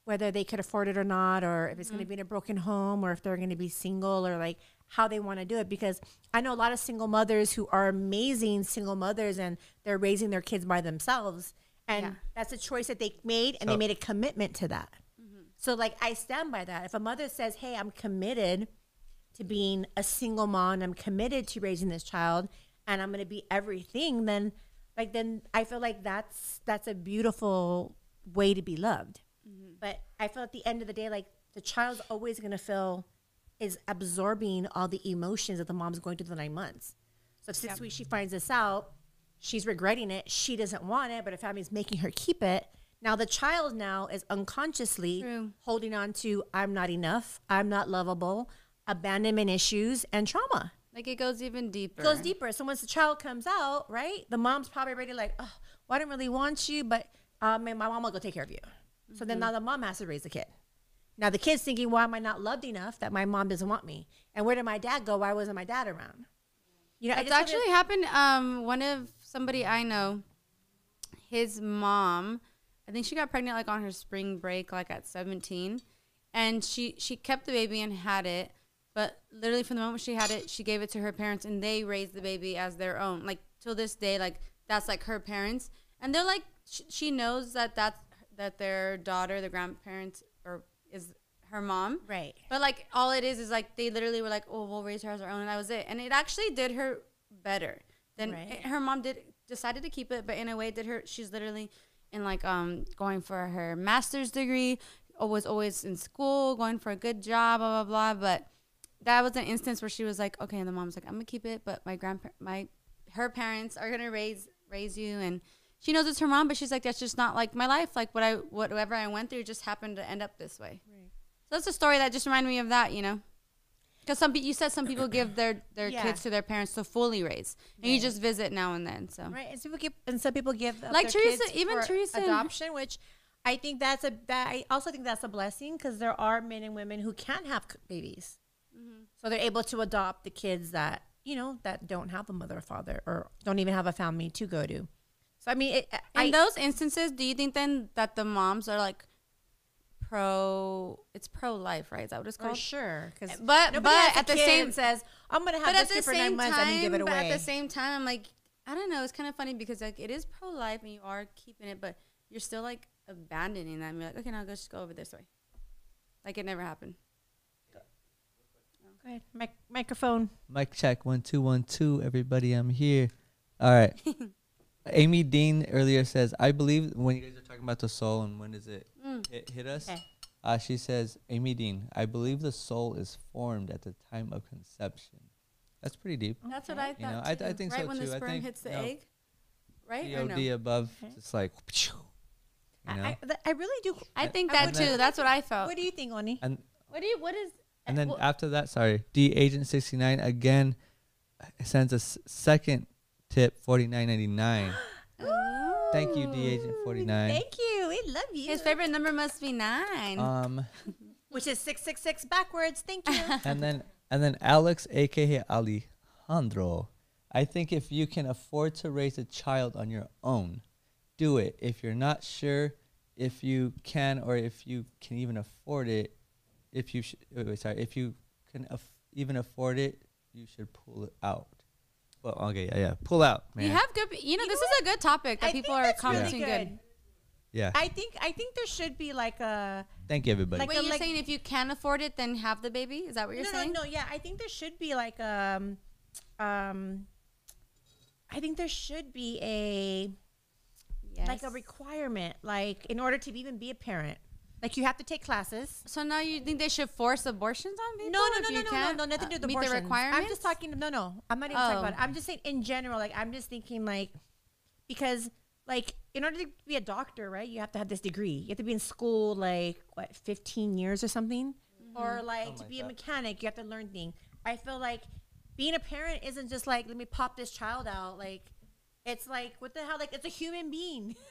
whether they could afford it or not or if it's going to mm-hmm. be in a broken home or if they're going to be single or like how they want to do it because I know a lot of single mothers who are amazing single mothers and they're raising their kids by themselves and Yeah. that's a choice that they made and So- they made a commitment to that. Mm-hmm. So like I stand by that. If a mother says, "Hey, I'm committed to being a single mom, I'm committed to raising this child and I'm going to be everything," then like then I feel like that's that's a beautiful way to be loved. Mm-hmm. But I feel at the end of the day like the child's always going to feel is absorbing all the emotions that the mom's going through the 9 months. So if six weeks she finds this out, she's regretting it. She doesn't want it, but her family's making her keep it. Now the child now is unconsciously True. holding on to I'm not enough, I'm not lovable, abandonment issues, and trauma. Like it goes even deeper. It goes deeper. So once the child comes out, right, the mom's probably already like, oh, well, I didn't really want you, but um, my mom will go take care of you. So then now the mom has to raise the kid. Now the kid's thinking, why am I not loved enough that my mom doesn't want me? And where did my dad go? Why wasn't my dad around? You know, It's actually feel happened. Um, one of somebody I know, his mom, I think she got pregnant like on her spring break, like at 17, and she she kept the baby and had it, but literally from the moment she had it, she gave it to her parents, and they raised the baby as their own. Like till this day, like that's like her parents, and they're like she, she knows that that's that their daughter, the grandparents, is her mom, right. but like all it is is like they literally were like, "Oh, we'll raise her as our own," and that was it. And it actually did her better than Right. her mom did. Decided to keep it, but in a way, did her. She's literally in like um going for her master's degree. Or was always in school, going for a good job, blah blah blah. But that was an instance where she was like, "Okay," and the mom's like, "I'm gonna keep it," but my grandpa, my her parents are gonna raise raise you and. She knows it's her mom, but she's like, that's just not like my life. Like what I, whatever I went through, just happened to end up this way. So that's a story that just reminded me of that, you know. Because some you said some people give their their Yeah. kids to their parents to fully raise, and you just visit now and then. So Right, and some people give, and some people give Like Teresa- even Teresa adoption, which I think that's a that I also think that's a blessing because there are men and women who can't have babies, Mm-hmm. so they're able to adopt the kids that you know that don't have a mother or father or don't even have a family to go to. So I mean, it, I, in those instances, do you think then that the moms are like pro? It's pro life, right? Is that what it's for called? sure, because But- but at the same- says I'm gonna have this kid for nine months and then give it time, but at the same time, I'm like, I don't know. It's kind of funny because like it is pro life and you are keeping it, but you're still like abandoning them. You're like, okay, now go just go over this way, like it never happened. Go ahead, Mic- microphone. Mic check one two one two. Everybody, I'm here. All right. Amy Dean earlier says, I believe when you guys are talking about the soul and when does it Mm. hit, hit us? Okay. Uh, she says, Amy Dean, I believe the soul is formed at the time of conception. That's pretty deep. That's what I thought. You know, I- too. I think right so when too. the sperm think, hits the you know, egg, right or POD no? above, Okay. just like, you know. I, I, th- I really do. I think I that would- too. That's what I felt. What do you think, Oni? and What do you? What is? and then well- after that, sorry, D Agent sixty nine again sends a s- second tip forty nine ninety nine. Thank you, D Agent forty nine. Thank you. We love you. His favorite number must be nine. Um, Which is 666 backwards. Thank you. and then and then Alex, aka Alejandro. I think if you can afford to raise a child on your own, do it. If you're not sure if you can or if you can even afford it, if you sh- wait, wait, sorry, if you can aff- even afford it, you should pull it out. Well, okay, yeah, yeah, pull out, man. you have good. You know, You this know is a good topic that I people think are that's really commenting good. yeah. I think I think there should be like a Thank you, everybody. Like Wait, a- you're saying if you can't afford it, then have the baby? Is that what you're no, saying? no, no. Yeah, I think there should be like um, um, I think there should be a Yes. like a requirement, like in order to even be a parent, Like you have to take classes. So now you think they should force abortions on people? No, no, if no, you no, no, no, can't, no, nothing to do with uh, meet the requirements. I'm just talking. No, no, I'm not even talking Oh. about it. I'm just saying in general. Like I'm just thinking like because like in order to be a doctor, right? You have to have this degree. You have to be in school like what 15 years or something, or like to like be a that. mechanic, you have to learn things. I feel like being a parent isn't just like let me pop this child out. Like it's like what the hell? Like it's a human being.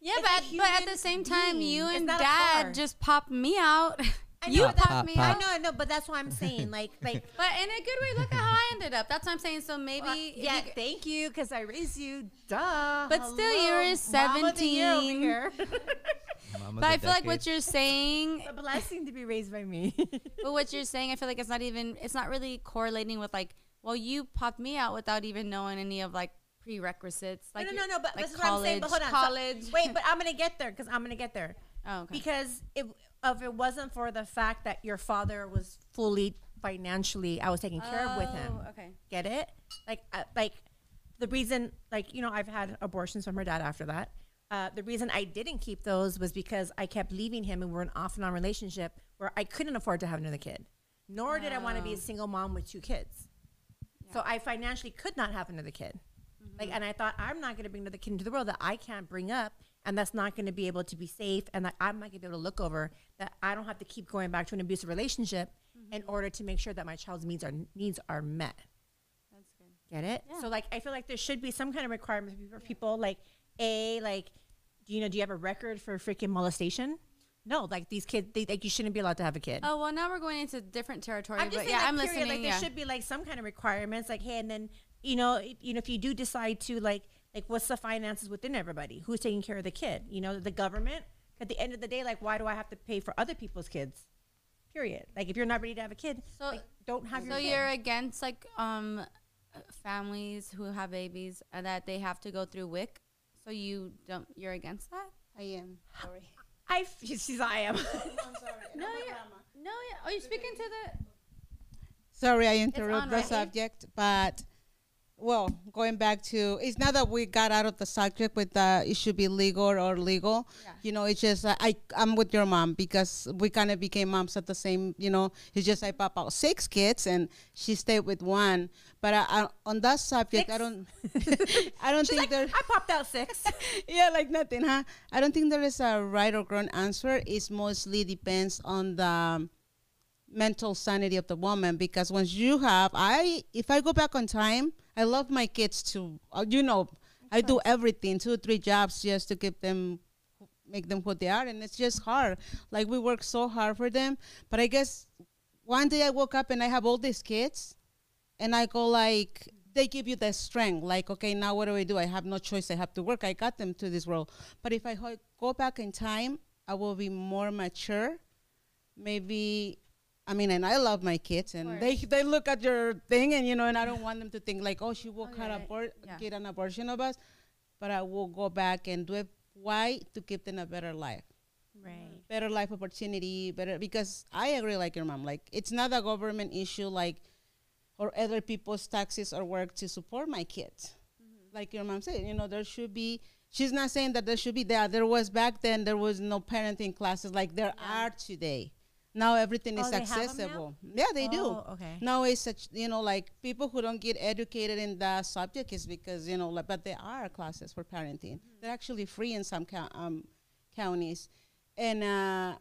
Yeah, It's but at, but at the same time, being. you and not a car. dad just popped me out. I you know popped that- Pop, me pop. I out. know, I know, but that's what I'm saying. Like, like But in a good way, look at how I ended up. That's what I'm saying. So maybe, Well, yeah, you- thank you, because I raised you. Duh. But still, you were Mama of the year over 17. here. Mama but I the feel like what you're saying, a blessing to be raised by me. but what you're saying, I feel like it's not even, it's not really correlating with like, well, you popped me out without even knowing any of like prerequisites. Like no, no, no, no. But like this is what I'm saying. But hold on. So- college. wait, but I'm gonna get there because I'm gonna get there. Oh, okay. Because if if it wasn't for the fact that your father was fully financially, I was taking care of with him. Oh, okay. Get it? Like, uh, like the reason, like you know, I've had abortions from her dad after that. Uh, the reason I didn't keep those was because I kept leaving him, and we're an off and on relationship where I couldn't afford to have another kid, nor did I want to be a single mom with two kids. So I financially could not have another kid. Like, mm-hmm. and I thought I'm not going to bring another kid into the world that I can't bring up, and that's not going to be able to be safe, and that I'm not going to be able to look over. That I don't have to keep going back to an abusive relationship mm-hmm. in order to make sure that my child's needs are needs are met. That's good. Get it? Yeah. So like, I feel like there should be some kind of requirement for people. Like, a like, do you know? Do you have a record for freaking molestation? No, like these kids, they, like you shouldn't be allowed to have a kid. Oh well, now we're going into different territory. I'm just but saying, yeah, like, I'm period, listening. Like there should be like some kind of requirements, like hey, and then you know, you know, if you do decide to like, like what's the finances within everybody? Who's taking care of the kid? You know, the government. At the end of the day, like, why do I have to pay for other people's kids? Period. Like, if you're not ready to have a kid, So- like, don't have your So kid. you're against like um families who have babies and that they have to go through WIC. So you don't. You're against that? I am. Sorry. I, she's, I am. I'm sorry. No, yeah. No, yeah. Are you speaking to the? Sorry, I on, interrupt the right? subject, but well, going back to it's not that we got out of the subject with uh, it should be legal or legal. You know, it's just I I'm with your mom because we kind of became moms at the same. You know, it's just I pop out six kids and she stayed with one. But I, I, on that subject, I don't I don't She's think like, there. I popped out six. yeah, like nothing, huh? I don't think there is a right or wrong answer. It mostly depends on the mental sanity of the woman because once you have, I if I go back on time, I love my kids to, uh, you know, I do everything, two, or three jobs just to keep them, make them who they are, and it's just hard. Like we work so hard for them, but I guess one day I woke up and I have all these kids, and I go like they give you the strength like okay now what do i do? I have no choice i have to work. I got them to this world. But if i ho- go back in time i will be more mature maybe i mean and i love my kids and they they look at your thing and you know and i don't want them to think like oh she will cut yeah, abort yeah. get an abortion of us but i will go back and do it why to give them a better life right. better life opportunity, better because I agree like your mom. Like it's not a government issue like or other people's taxes or work to support my kids. Mm-hmm. Like your mom said, you know, there should be she's not saying that there should be there. There was back then there was no parenting classes like there are today. Now everything Oh, is they have 'em now? accessible. Yeah, they do. Oh, okay. Now it's such you know like people who don't get educated in that subject is because you know like but there are classes for parenting. They're actually free in some um, counties, and uh,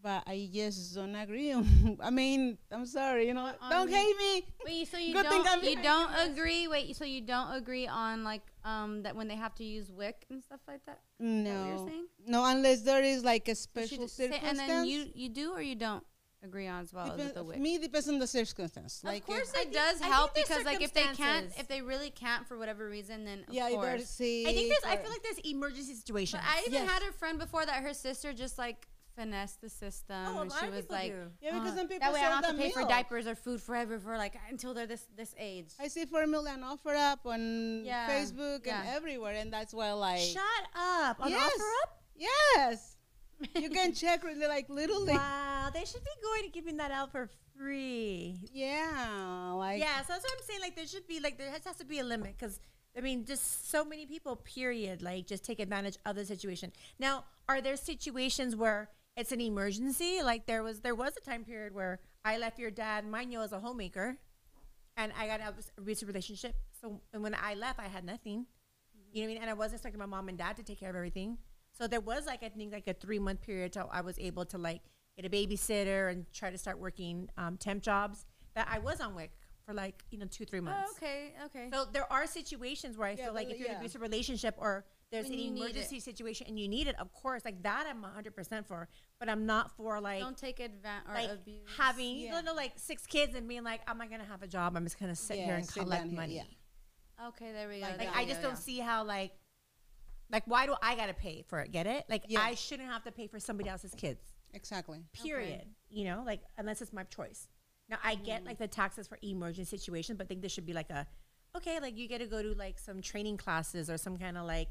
but I just don't agree. I mean, I'm sorry, you know, don't hate me. Wait, so you Good don't you don't agree? Wait, so you don't agree on like um that when they have to use WIC and stuff like that? that what No, you're saying? no, unless there is like a So she special just say- circumstance. and then you you do or you don't agree on as well Depend- with the WIC. me depends on the circumstance. Like of course, if- it does think help because like if they can't, if they really can't for whatever reason, then of yeah, either course. sick I think there's. I feel like there's emergency situations. But I even Yes. had a friend before that her sister just like finessed the system, Oh, and she was like, do. Yeah, because "Uh, some people that way I don't have to pay for diapers or food forever for like until they're this this age. I see formula and OfferUp on Yeah, Facebook and everywhere, and that's why like Shut up. On yes, offer up. yes, you can check really like literally. Wow, they should be going and giving that out for free. Yeah, like Yeah, so that's what I'm saying. Like, there should be like there has, has to be a limit because I mean, just so many people. Period. Like, just take advantage of the situation. Now, are there situations where it's an emergency. Like there was there was a time period where I left your dad, you, as a homemaker, and I got a abusive relationship. So and when I left, I had nothing. You know what I mean? And I wasn't expecting my mom and dad to take care of everything. So there was like I think like a three month period till I was able to like get a babysitter and try to start working um, temp jobs. That I was on WIC for like you know two three months. Oh, okay, okay. So there are situations where I Yeah, feel like if you're in an abusive relationship or there's When an emergency it. situation and you need it, of course, like that I'm 100% for. But I'm not for like Don't take advantage or like abuse. having you Yeah. know like six kids and being like, I'm not gonna have a job. I'm just gonna sit Yeah, here and sit collect down here, money. yeah. Okay, there we go. Like Like we I go, just don't yeah. see how like like why do I gotta pay for it? Get it? Like Yeah. I shouldn't have to pay for somebody else's kids. Exactly. Period. You know, like unless it's my choice. Now I get mm-hmm. like the taxes for emergency situations, but I think there should be like a okay, like you get to go to like some training classes or some kind of like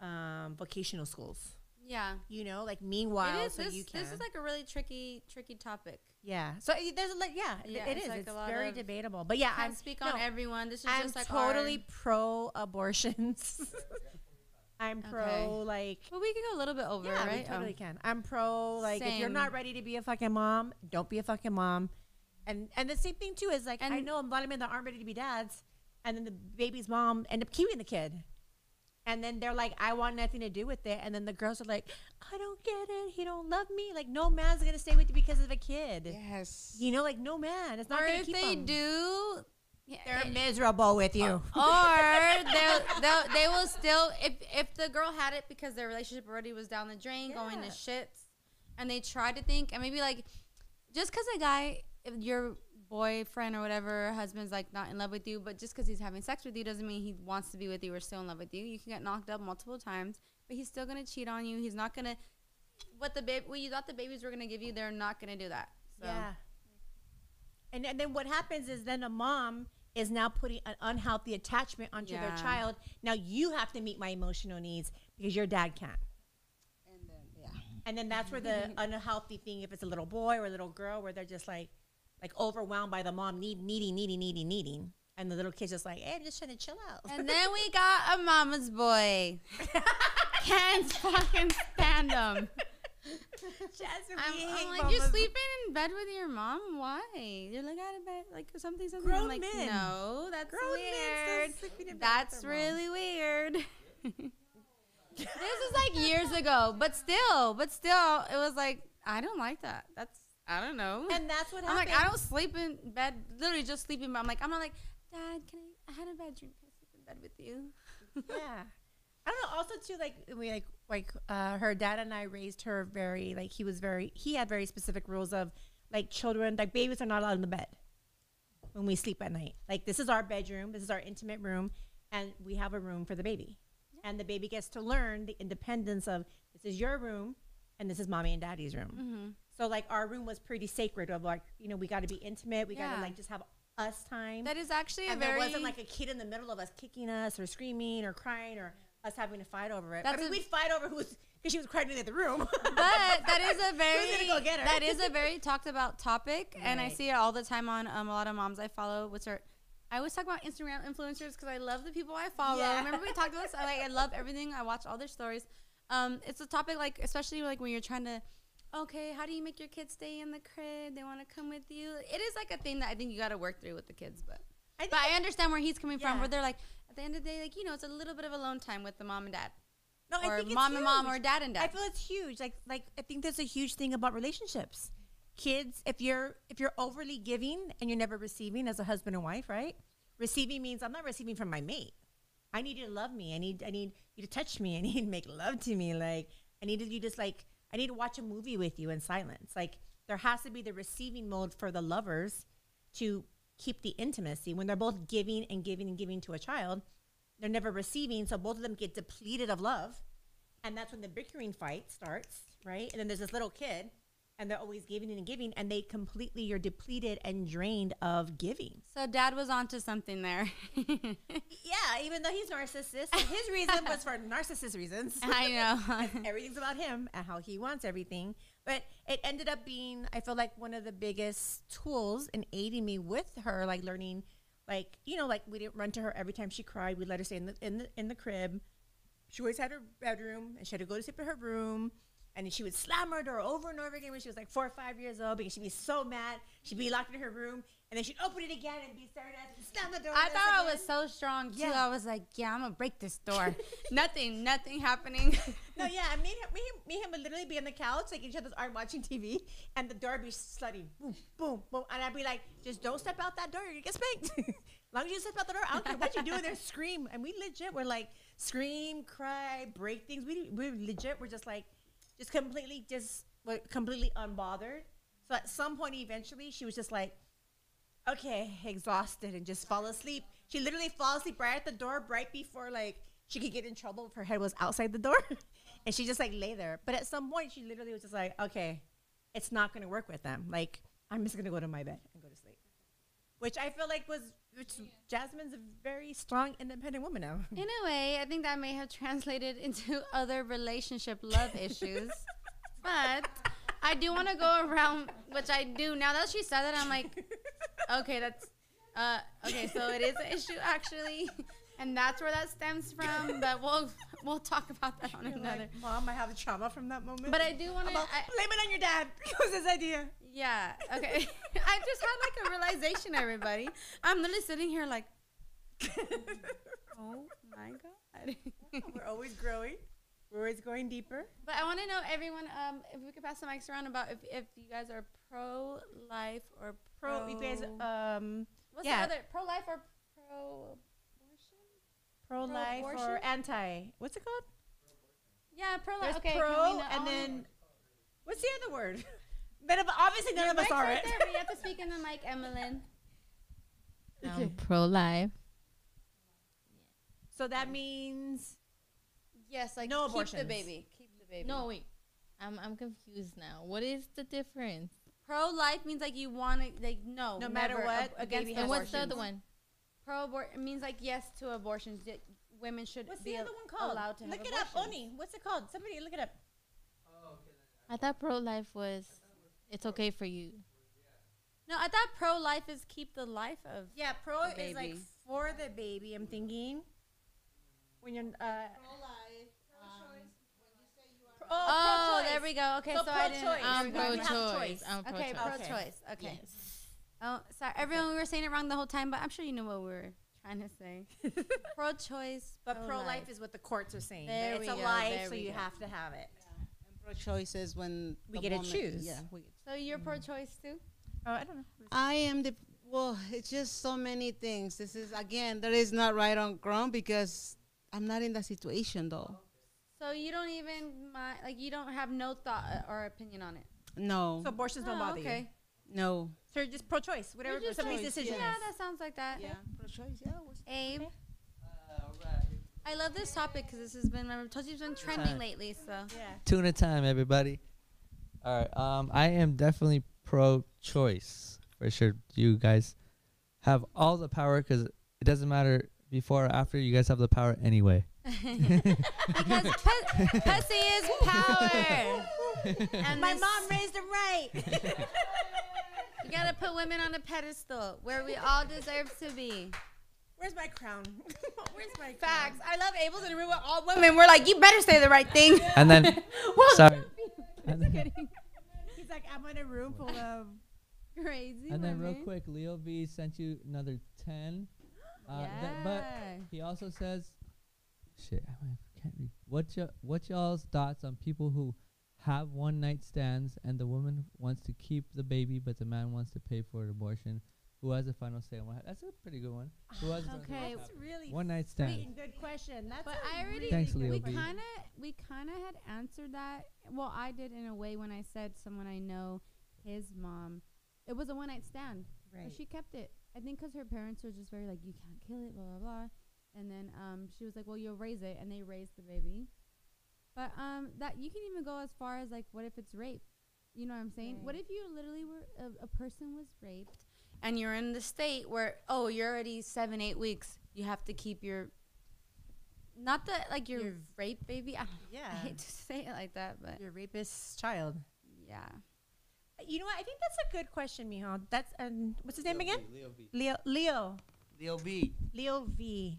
um, vocational schools. Yeah. You know, like meanwhile, is. so this, you can. this is like a really tricky, tricky topic. yeah. So uh, there's like yeah, Yeah, it is. like it's very debatable. But yeah, I'm speak no, on everyone. This is I'm just like totally pro abortions. I'm pro Okay. like well, we can go a little bit over, yeah, right? we totally Oh. can. I'm pro like if you're not ready to be a fucking mom, don't be a fucking mom. And and the same thing too is like and I know a lot of men that aren't ready to be dads, and then the baby's mom end up keeping the kid. And then they're like, I want nothing to do with it. And then the girls are like, I don't get it. He don't love me. Like no man's gonna stay with you because of a kid. Yes. You know, like no man. It's not Or gonna if keep they them. do, they're it- miserable with you. or they'll, they'll they will still if if the girl had it because their relationship already was down the drain, going to shits, and they try to think and maybe like just because a guy, if your boyfriend or whatever husband's like not in love with you, but just because he's having sex with you doesn't mean he wants to be with you or still in love with you. You can get knocked up multiple times, but he's still gonna cheat on you. He's not gonna what the baby what you thought the babies were gonna give you. They're not gonna do that. So. Yeah. And, and then what happens is then a mom is now putting an unhealthy attachment onto their child. Now you have to meet my emotional needs because your dad can't. And then yeah. And then that's where the unhealthy thing, if it's a little boy or a little girl, where they're just like, like overwhelmed by the mom need, needing, needing, needing, needing, and the little kid's just like, "Hey, I'm just trying to chill out." And then we got a mama's boy. Can't fucking stand him. Jasmine, I'm, I'm like, you're sleeping in bed with your mom? Why? You're like out of bed, like something, something. Grown I'm like, men. no, that's Grown weird. sleeping in bed with That's their mom. really weird. this is like years ago, but still, but still, it was like I don't like that. That's I don't know. And that's what happened. I'm happens. like, I don't sleep in bed. Literally just sleeping. But I'm like, I'm not like, Dad. Can I? I had a bad dream. Can I sleep in bed with you? yeah. I don't know. Also, too, like we like like uh, her dad and I raised her very like he was very he had very specific rules of like children like babies are not allowed in the bed when we sleep at night. Like this is our bedroom, this is our intimate room, and we have a room for the baby, and the baby gets to learn the independence of this is your room and this is mommy and daddy's room. Mm-hmm. So like our room was pretty sacred of like you know we got to be intimate, we got Yeah. to like just have us time That is actually a and very. there wasn't like a kid in the middle of us kicking us or screaming or crying or us having to fight over it. That's I mean, a- we'd fight over who's because she was crying in the other room. but that is a very Who's gonna go get her? that is a very talked about topic, and I Right. see it all the time on um, a lot of moms I follow, which are. I always talk about Instagram influencers because I love the people I follow. Yeah. Remember we talked about this? I like I love everything. I watch all their stories. Um, it's a topic like especially like when you're trying to, okay, how do you make your kids stay in the crib? They want to come with you. It is like a thing that I think you got to work through with the kids, but. I But I understand where he's coming from, where they're like, at the end of the day, like you know, it's a little bit of alone time with the mom and dad. no, or I think it's mom and mom or dad and dad. I feel it's huge. Like like I think there's a huge thing about relationships. Kids, if you're if you're overly giving and you're never receiving as a husband and wife, right? Receiving means I'm not receiving from my mate. I need you to love me. I need I need you to touch me. I need you to make love to me. Like I need you just like I need to watch a movie with you in silence. Like there has to be the receiving mode for the lovers to keep the intimacy when they're both giving and giving and giving to a child. They're never receiving, so both of them get depleted of love. And that's when the bickering fight starts, right? And then there's this little kid, and they're always giving and giving, and they completely you're depleted and drained of giving. So dad was onto something there. Yeah, even though he's narcissist, his reason was for narcissist reasons. I know. everything's about him and how he wants everything. But it ended up being, I feel like one of the biggest tools in aiding me with her, like learning, like you know, like we didn't run to her every time she cried. We let her stay in the in the in the crib. She always had her bedroom, and she had to go to sleep in her room. And then she would slam her door over and over again when she was like four or five years old because she'd be so mad. She'd be locked in her room and then she'd open it again and be staring at it and slam the door. I thought I was so strong too. Yeah. I was like, yeah, I'm gonna break this door. nothing, nothing happening. No, yeah, I mean, me, and- me and him would literally be on the couch, like each other's arm watching TV, and the door would be slutty, boom, boom, boom, and I'd be like, just don't step out that door, you get spanked. as long as you step out the door, I don't care what you do in there, scream. And we legit were like, scream, cry, break things. We we legit were just like, just completely, just completely unbothered. So at some point, eventually, she was just like, okay, exhausted, and just fall asleep. She literally fall asleep right at the door, right before like she could get in trouble if her head was outside the door, and she just like lay there. But at some point, she literally was just like, okay, it's not gonna work with them. Like I'm just gonna go to my bed and go to sleep, which I feel like was which Jasmine's a very strong, independent woman now. In a way, I think that may have translated into other relationship love issues. But I do want to go around, which I do now that she said that. I'm like, okay, that's uh, okay. So it is an issue actually, and that's where that stems from. But we'll we'll talk about that on You're another. like, Mom, I have a trauma from that moment. But I do want to. Blame it on your dad. It was his idea. Yeah. Okay. I just had like a realization, everybody. I'm literally sitting here like, oh my god. We're always growing. We're always going deeper. But I want to know, everyone, um, if we could pass the mics around about if, if you guys are pro life or pro. You guys, um, what's yeah. the other? Pro life or pro abortion? Pro life or anti? What's it called? Yeah, pro life. Okay, pro, and then what's the other word? None of obviously none Your of us are right it. there, but you have to speak in the mic, Emmeline. Um, pro life. So that means Yes, like No keep the abortions. baby. Keep the baby. No, wait. I'm I'm confused now. What is the difference? Pro life means like you want to, like, no. No matter what, ab- the against And what's the other one? Pro abort it means like yes to abortions. That women should what's be the al- other one called? allowed to look have it up, abortions. Oni. What's it called? Somebody look it up. I thought pro life was it's okay for you. No, I thought pro life is keep the life of. Yeah, pro The is like baby. for the baby. I'm thinking when you're uh. pro- Oh, pro-choice. there we go. Okay, So so, I didn't. pro-choice. um, I'm pro-choice. I'm okay, pro-choice. pro-choice. Okay. Okay. Yes. Oh, sorry, everyone. We were saying it wrong the whole time, but I'm sure you knew what we were trying to say. pro-choice, But pro life is what the courts are saying. There it's we a go, life, there so we you go. have to have it. And pro choice is when We the get to woman- choose. Yeah, we So you're pro-choice too. Oh, I don't know. I am the well. It's just so many things. This is again, there is not right on ground because I'm not in that situation though. So you don't even mind, like you don't have no thought uh, or opinion on it. No, So abortions don't Oh, bother okay. you. no. So you're just pro-choice, whatever You're just somebody's choice, decision Yeah, is. that sounds like that. Yeah, pro choice. Yeah. what's- Abe, Uh, I love this topic because this has been. I told you it's been trending Time. lately. So Yeah. Tuna time, everybody. All right. Um, I am definitely pro-choice for sure. You guys have all the power because it doesn't matter before or after. You guys have the power anyway. because pu- pussy is power. And My mom raised him right. You gotta put women on a pedestal where we all deserve to be. Where's my crown? Where's my Facts. I love Abel's in a room with all women. We're like, you better say the right thing. And then, well, sorry. Then. He's like, I'm in a room full of. Crazy. and then real quick, Leo V sent you another ten. Uh, th- but he also says, "Shit, I can't read." What y- what y'all's thoughts on people who have one night stands and the woman wants to keep the baby, but the man wants to pay for an abortion? Who has the final say on what? That's a pretty good one. Who has the final Okay. That's really one night sweet stand? and good question. That's But a I already really Thanks, good Leo we kind of we kind of had answered that. Well, I did in a way when I said someone I know, his mom, it was a one night stand, Right. but she kept it. I think because her parents were just very like, you can't kill it, blah blah blah. And then um, she was like, well, you'll raise it, and they raised the baby. But um, that you can even go as far as like, what if it's rape? You know what I'm saying? What if you literally were a, a person was raped, and you're in the state where oh, you're already seven eight weeks, you have to keep your not that like your, Your- rape baby. I, Yeah. I hate to say it like that, but Your rapist's child. yeah. You know what? I think that's a good question, Mijo. That's um, what's his name again? Leo. Leo. Leo V. Leo V.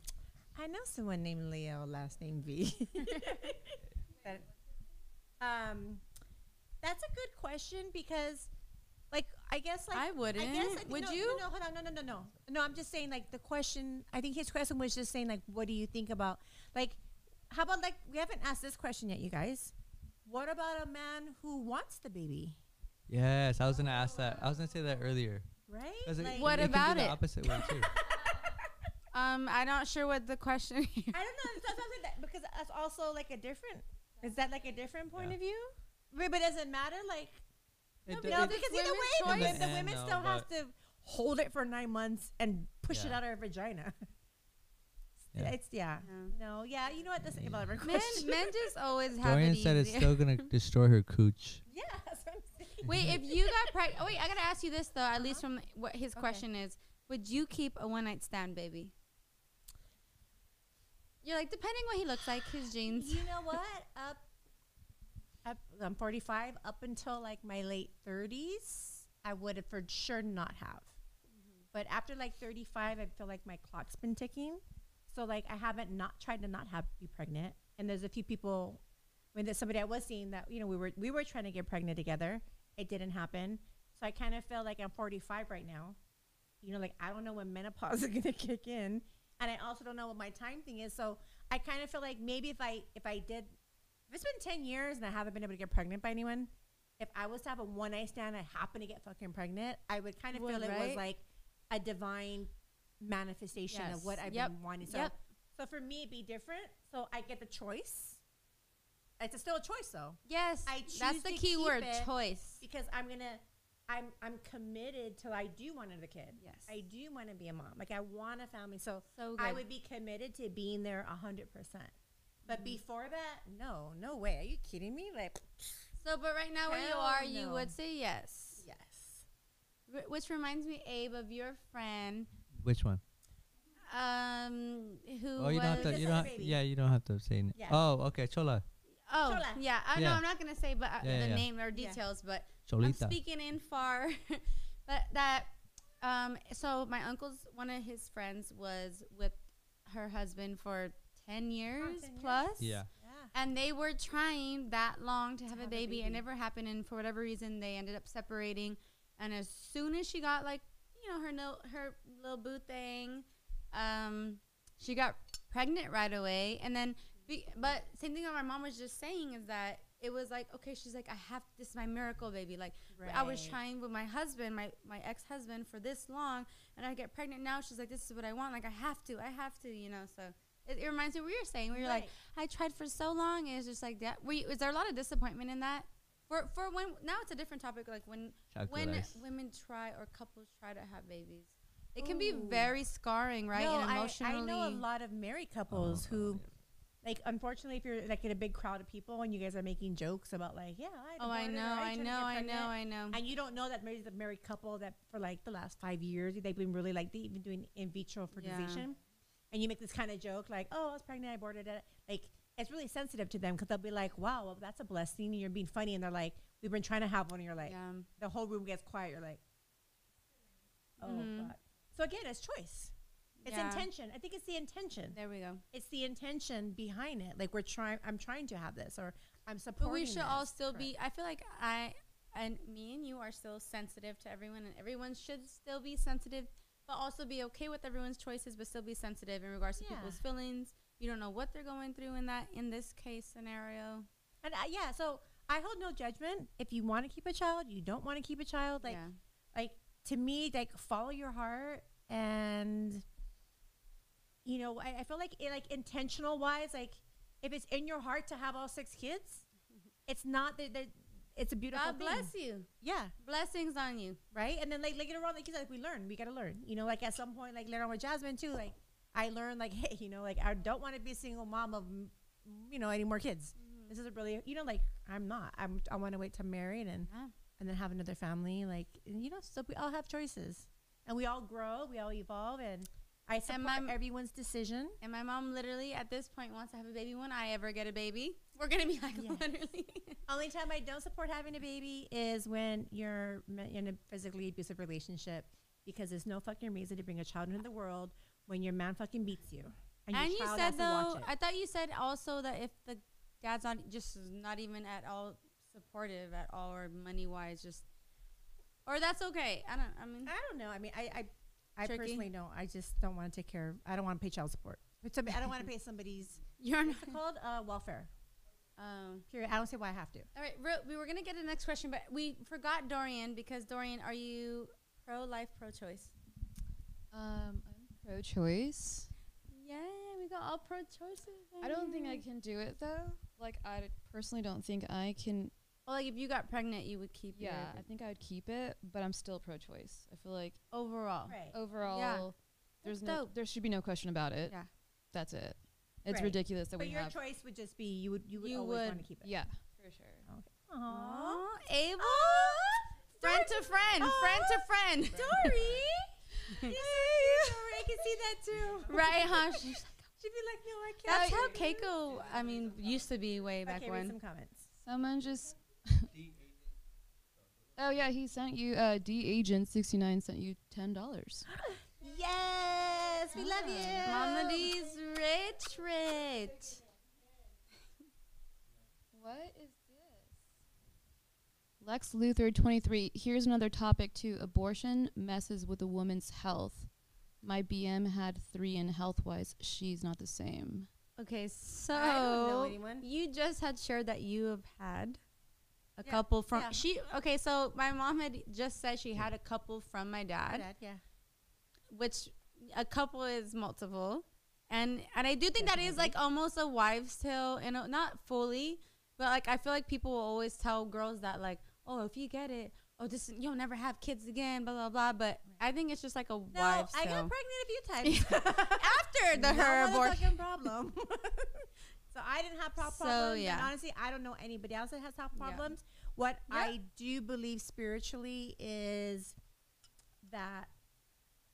I know someone named Leo, last name V. That- Um, that's a good question because, like, I guess like I wouldn't. guess, Would no, you? No, no, hold on, no, no, no, no, no. I'm just saying like the question. I think his question was just saying like, what do you think about like, how about like we haven't asked this question yet, you guys. What about a man who wants the baby, Yes, I was gonna ask that. I was gonna say that earlier. Right? it- Like, What it can about go the it? Opposite way too. Um, I'm not sure what the question. Here. I don't know. That's something that because that's also like a different. Is that like a different point Yeah. of view? But, but does it matter? Like It no, do- because either way, the, choice. the, the women end, still no, have to hold it for nine months and push it out of her vagina. Yeah. It's yeah. Yeah. No, yeah. You know what? That's about every men, question. men just always have Dorian it said it's still gonna destroy her cooch. yeah, that's what I'm. Wait, if you got pregnant, oh wait, I gotta ask you this though. At least Uh-huh. from what his question is, would you keep a one night stand baby? You're like depending what he looks like, his jeans. You know what? Up, up. I'm 45. Up until like my late 30s, I would have for sure not have. Mm-hmm. But after like 35, I feel like my clock's been ticking. So like I haven't not tried to not have be pregnant. And there's a few people when there's somebody I was seeing that you know we were we were trying to get pregnant together. It didn't happen. So I kind of feel like I'm 45 right now. You know, like I don't know when menopause is gonna kick in, and I also don't know what my time thing is. So I kind of feel like maybe if I if I did, if it's been 10 years and I haven't been able to get pregnant by anyone, if I was to have a one night stand, and I happen to get fucking pregnant, I would kind of feel it was like a divine manifestation Yes. of what I've Yep. been wanting. So, Yep. so for me, it'd be different. So I get the choice. It's still a choice though, Yes, I choose that's the to key word, choice. because I'm gonna. I'm I'm committed till I do want another kid. Yes. I do want to be a mom. Like I want a family. So, So I would be committed to being there a hundred percent. But Mm-hmm. before that, no, no way. Are you kidding me? Like, So, but right now where you Hell are, you no. would say yes. yes. Wh- Which reminds me, Abe, of your friend, Which one? um, who Oh, you don't have to. You don't. baby. Yeah, you don't have to say. It. Yeah. Oh, okay, Chola. Oh, Chola. yeah. I know Yeah. I'm not gonna say, but uh, Yeah, the yeah. name or Yeah. details, but Cholita. I'm speaking in far. but that, um, so my uncle's one of his friends was with her husband for ten years 10 plus. Yeah. Yeah. And they were trying that long to have, a, have a baby. It never happened, and for whatever reason, they ended up separating. And as soon as she got like, you know, her no, her little boo thing, um, she got pregnant right away. And then, be, but same thing that my mom was just saying is that it was like, okay, she's like, I have this is my miracle baby. Like I was trying with my husband, my my ex husband, for this long, and I get pregnant now. She's like, this is what I want. Like I have to, I have to, you know. So. It, it reminds me of what you're saying. Where you're like, I tried for so long, and it's just like that. Were you, is there a lot of disappointment in that? For for when now it's a different topic. Like when Chocolate when ice. women try or couples try to have babies, it can be very scarring, right? No, and I, emotionally. I know a lot of married couples Oh, who, like, unfortunately, if you're like in a big crowd of people and you guys are making jokes about like, yeah, I know. Oh, I know, tried I know, I know, I know. and you don't know that maybe the married couple that for like the last five years they've been really like they've been doing in vitro fertilization, and you make this kind of joke like, oh, I was pregnant, I aborted it, like. It's really sensitive to them because they'll be like, "Wow, well, that's a blessing." And you're being funny, and they're like, "We've been trying to have one." And you're like, Yeah. the whole room gets quiet. You're like, "Oh, Mhm. fuck." So again, it's choice. It's Yeah. intention. I think it's the intention There we go. it's the intention behind it. Like we're trying, I'm trying to have this, or I'm supporting. But we should all this. still be. I feel like I and me and you are still sensitive to everyone, and everyone should still be sensitive, but also be okay with everyone's choices, but still be sensitive in regards to Yeah. people's feelings. You don't know what they're going through in that in this case scenario. And uh, yeah, so I hold no judgment. If you want to keep a child, you don't want to keep a child. Like, yeah. like to me, like follow your heart, and you know, I, I feel like it, like intentional wise, like if it's in your heart to have all six kids, it's not that. It's a beautiful God thing. bless you. Yeah, Blessings on you. right? And then like later on, like you said, like, we learn. We gotta learn. You know, like at some point, like later on with Jasmine too, like I learned, like hey, you know, like I don't want to be a single mom of, you know, any more kids. Mm-hmm. This isn't really, you know, like I'm not. I'm. I want to wait to married and Yeah. and then have another family. Like you know, so we all have choices, and we all grow, we all evolve, and I support my- everyone's decision. And my mom literally at this point wants to have a baby when I ever get a baby. We're gonna be like Yes. literally. Only time I don't support having a baby is when you're in a physically abusive relationship because there's no fucking reason to bring a child into the world when your man fucking beats you. And, your you said has to watch though. I thought you said also that if the dad's not just not even at all supportive at all or money wise, just or that's okay. I don't. I mean, I don't know. I mean, I I, I Tricky. personally don't. I just don't want to take care. of I don't want to pay child support. But somebody, I don't want to pay somebody's you're not. what's it called uh, welfare. Um, Period. I don't see why I have to. all right, real, we were gonna get to the next question, but we forgot Dorian because Dorian, are you pro life, pro choice? Um, I'm pro-choice. Yeah, we got all pro choices. I don't think I can do it though. Like I personally don't think I can. Well, like if you got pregnant, you would keep. It. Yeah, I think I would keep it, but I'm still pro-choice. I feel like overall. Right. overall, there's That's no, dope. there should be no question about it. Yeah. That's it. It's Right. ridiculous that we. But your have. choice would just be you would you would You always would- want to keep it. Yeah, for sure. Aww. Aw, Abel. friend to friend, friend to friend. Dory. Dory, I can see that too. right, huh? She's- She'd be like, no, I can't. That's how Keiko, I mean, used to be way back okay, read when. some comments. Someone just. Oh yeah, he sent you. Uh, D agent sixty nine sent you ten dollars. Yes, we love you. Mama D's rich, rich. What is this? Lex Luthor 23. Here's another topic too. Abortion messes with a woman's health. My BM had three, and health wise, she's not the same. Okay, so I don't know anyone. you just had shared that you have had a Yeah, couple from yeah. she. Okay, so my mom had just said she had a couple from my dad, Dad, yeah. which a couple is multiple, and and I do think that is like almost a wives' tale, and not fully, but like I feel like people will always tell girls that like, oh, if you get it, oh, this you'll never have kids again, blah blah blah. But I think it's just like a No, wives' I tale. got pregnant a few times. after the no her abortion. problem. so I didn't have health So, problems. yeah. And honestly, I don't know anybody else that has health Yeah. problems. What Yeah. I do believe spiritually is that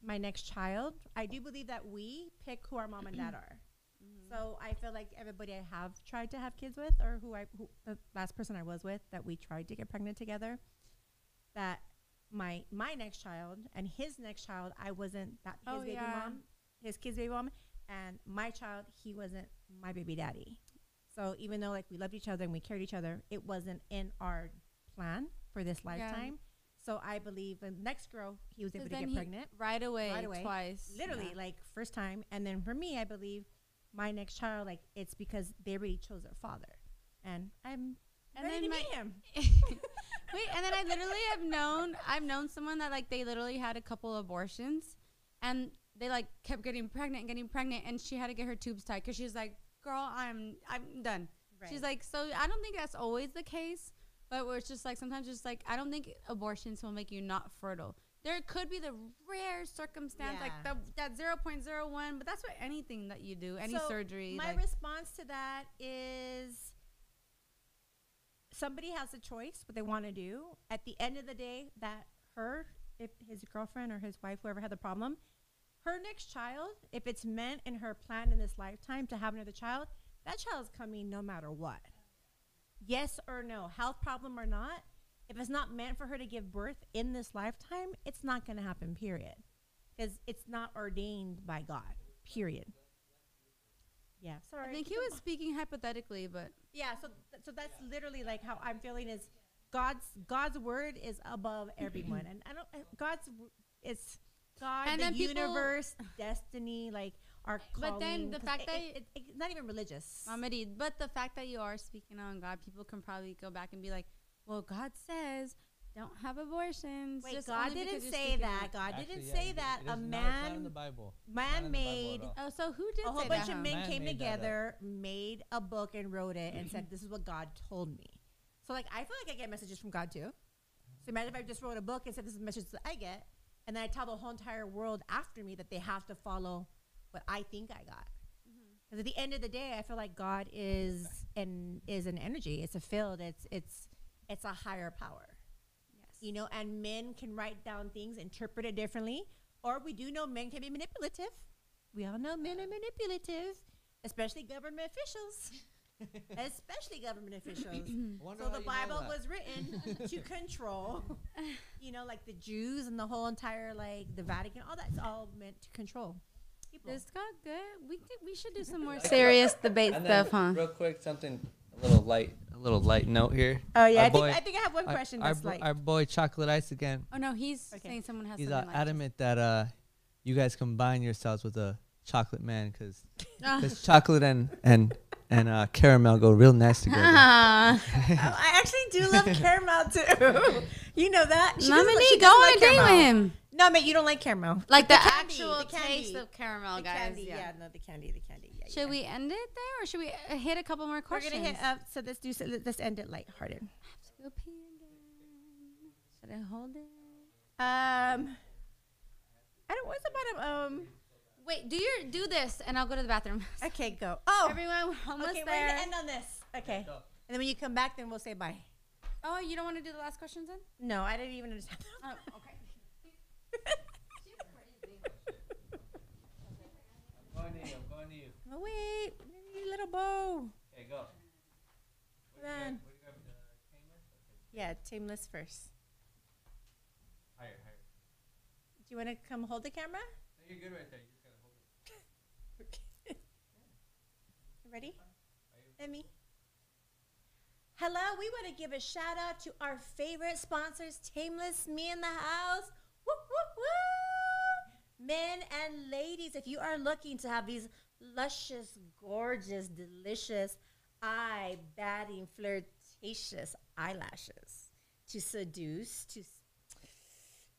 my next child, I do believe that we pick who our mom and dad are. Mm-hmm. So I feel like everybody I have tried to have kids with, or who I, who, the last person I was with, that we tried to get pregnant together, that my my next child and his next child, I wasn't that his Oh, baby yeah. mom, his kid's baby mom, and my child, he wasn't my baby daddy. So even though like we loved each other and we cared each other, it wasn't in our plan for this lifetime. So I believe the next girl, he was able to get pregnant right away, right away, twice, literally Yeah. like first time. And then for me, I believe my next child, like it's because they already chose their father, and I'm And ready then to meet him. Wait, and then I literally have known I've known someone that like they literally had a couple abortions, and they like kept getting pregnant and getting pregnant, and she had to get her tubes tied because she's like, "Girl, I'm I'm done." She's like, so I don't think that's always the case, but where it's just like sometimes just like I don't think abortions will make you not fertile. There could be the rare circumstance like the, that zero point zero one, but that's what anything that you do, any So surgery. My like, response to that is somebody has a choice what they want to do. At the end of the day, that her, if his girlfriend or his wife, whoever had the problem, her next child, if it's meant in her plan in this lifetime to have another child, that child's coming no matter what. Yes or no, health problem or not, if it's not meant for her to give birth in this lifetime, it's not going to happen, period. Because it's not ordained by God, period. Yeah, sorry. I think he was speaking hypothetically, but Yeah, so th- so that's literally like how I'm feeling is God's God's word is above everyone, and I don't God's w- it's God, And the then people- universe, destiny, like our calling. But then the fact it- that- it, it, it's not even religious. Mama D, but the fact that you are speaking on God, people can probably go back and be like, "Well, God says don't have abortions." Wait, just God didn't say that. God Actually, didn't yeah, say that. a is not- not in man, the Bible. man Not in the Bible made- Oh, so who did a whole say bunch that? of huh? men Man came made together, made a book, and wrote it, and said, "This is what God told me." So, like, I feel like I get messages from God too. So, imagine if I just wrote a book and said, "This is the message that I get," and then I tell the whole entire world after me that they have to follow what I think I got. Mm-hmm. Because at the end of the day, I feel like God is an is an energy. It's a field. It's it's it's a higher power Yes. you know, and men can write down things, interpret it differently, or we do know men can be manipulative. We all know men are manipulative, especially government officials. especially government officials. So the Bible was written to control, you know, like the Jews and the whole entire like the Vatican. All that's all meant to control people. This got good. We could, we should do some more serious debate And then, stuff, huh? real quick, something a little light, a little light note here. Oh yeah, Our I think I think I have one question our, that's bo- our boy Chocolate Ice again. Oh no, he's Okay. saying someone has He's uh, like adamant that uh, you guys combine yourselves with a chocolate man because Ah. chocolate and and and uh, caramel go real nice together. Ah. Oh, I actually do love caramel too. You know that. She doesn't- she go doesn't on like a date caramel. with him. No, mate, you don't like caramel. Like the, candy, actual the candy. taste of caramel, The guys. candy, yeah. yeah. no, the candy, the candy. Yeah, Should yeah. we end it there, or should we uh, hit a couple more We're questions? gonna hit up. So let's do. So let's end it lighthearted. Go pee again. Should I hold it? Um, I don't. What's about um? Wait, do your do this, and I'll go to the bathroom. Okay, go. Oh, Everyone, we're almost okay. We're gonna end on this. Okay, and then when you come back, then we'll say bye. oh, you don't want to do the last questions then? No, I didn't even understand. Oh, okay. I'm going to you. I'm going to you. Oh wait, maybe little bow. Okay, go. Then. Uh, yeah, tameless first. Higher, higher. Do you want to come hold the camera? You're good right there. You just gotta hold it. Okay. Ready? Emmy. Hello, we want to give a shout out to our favorite sponsors, Tameless Me in the House. Woo, woo, woo! Men and ladies, if you are looking to have these luscious, gorgeous, delicious, eye batting, flirtatious eyelashes to seduce, to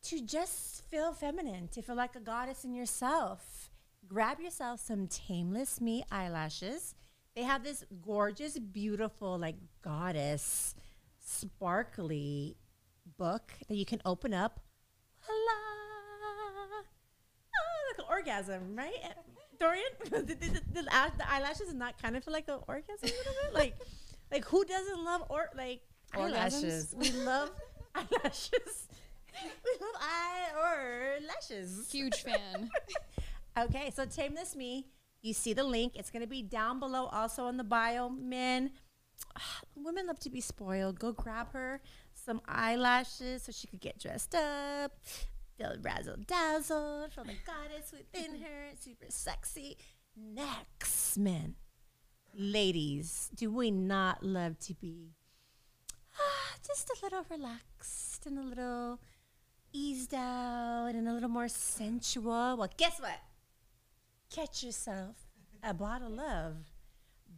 to just feel feminine, to feel like a goddess in yourself. Grab yourself some Tameless Me eyelashes. They have this gorgeous, beautiful, like goddess, sparkly book that you can open up. Voila! Oh, like an orgasm, right? Dorian, the, the, the, the, eyelashes is not kind of feel like an orgasm a little bit, like, like who doesn't love or like eyelashes? We love eyelashes. we love eye or lashes. Huge fan. Okay, so Tameless Me, you see the link. It's going to be down below also in the bio. Men, women love to be spoiled. Go grab her some eyelashes so she could get dressed up, feel razzle dazzle, from the goddess within her, super sexy. Next, men, ladies, do we not love to be ah, just a little relaxed and a little eased out and a little more sensual? Well, guess what? Catch yourself a bottle of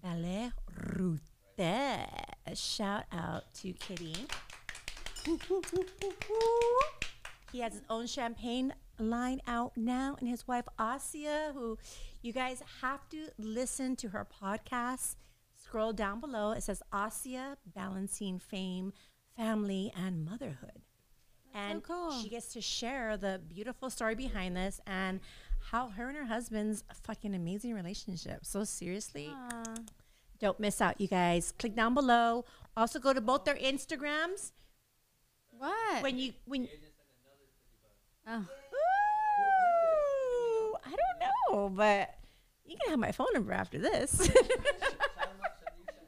Ballet Route. Shout out to Kitty. He has his own champagne line out now, and his wife Asia, who you guys have to listen to her podcast. Scroll down below. It says Asia Balancing Fame, Family, and Motherhood. and cool. she gets to share the beautiful story behind this and how her and her husband's fucking amazing relationship. So seriously, don't miss out, you guys. Click down below. Also, go to both their Instagrams. What? When you when oh. Ooh, I don't know, but you can have my phone number after this.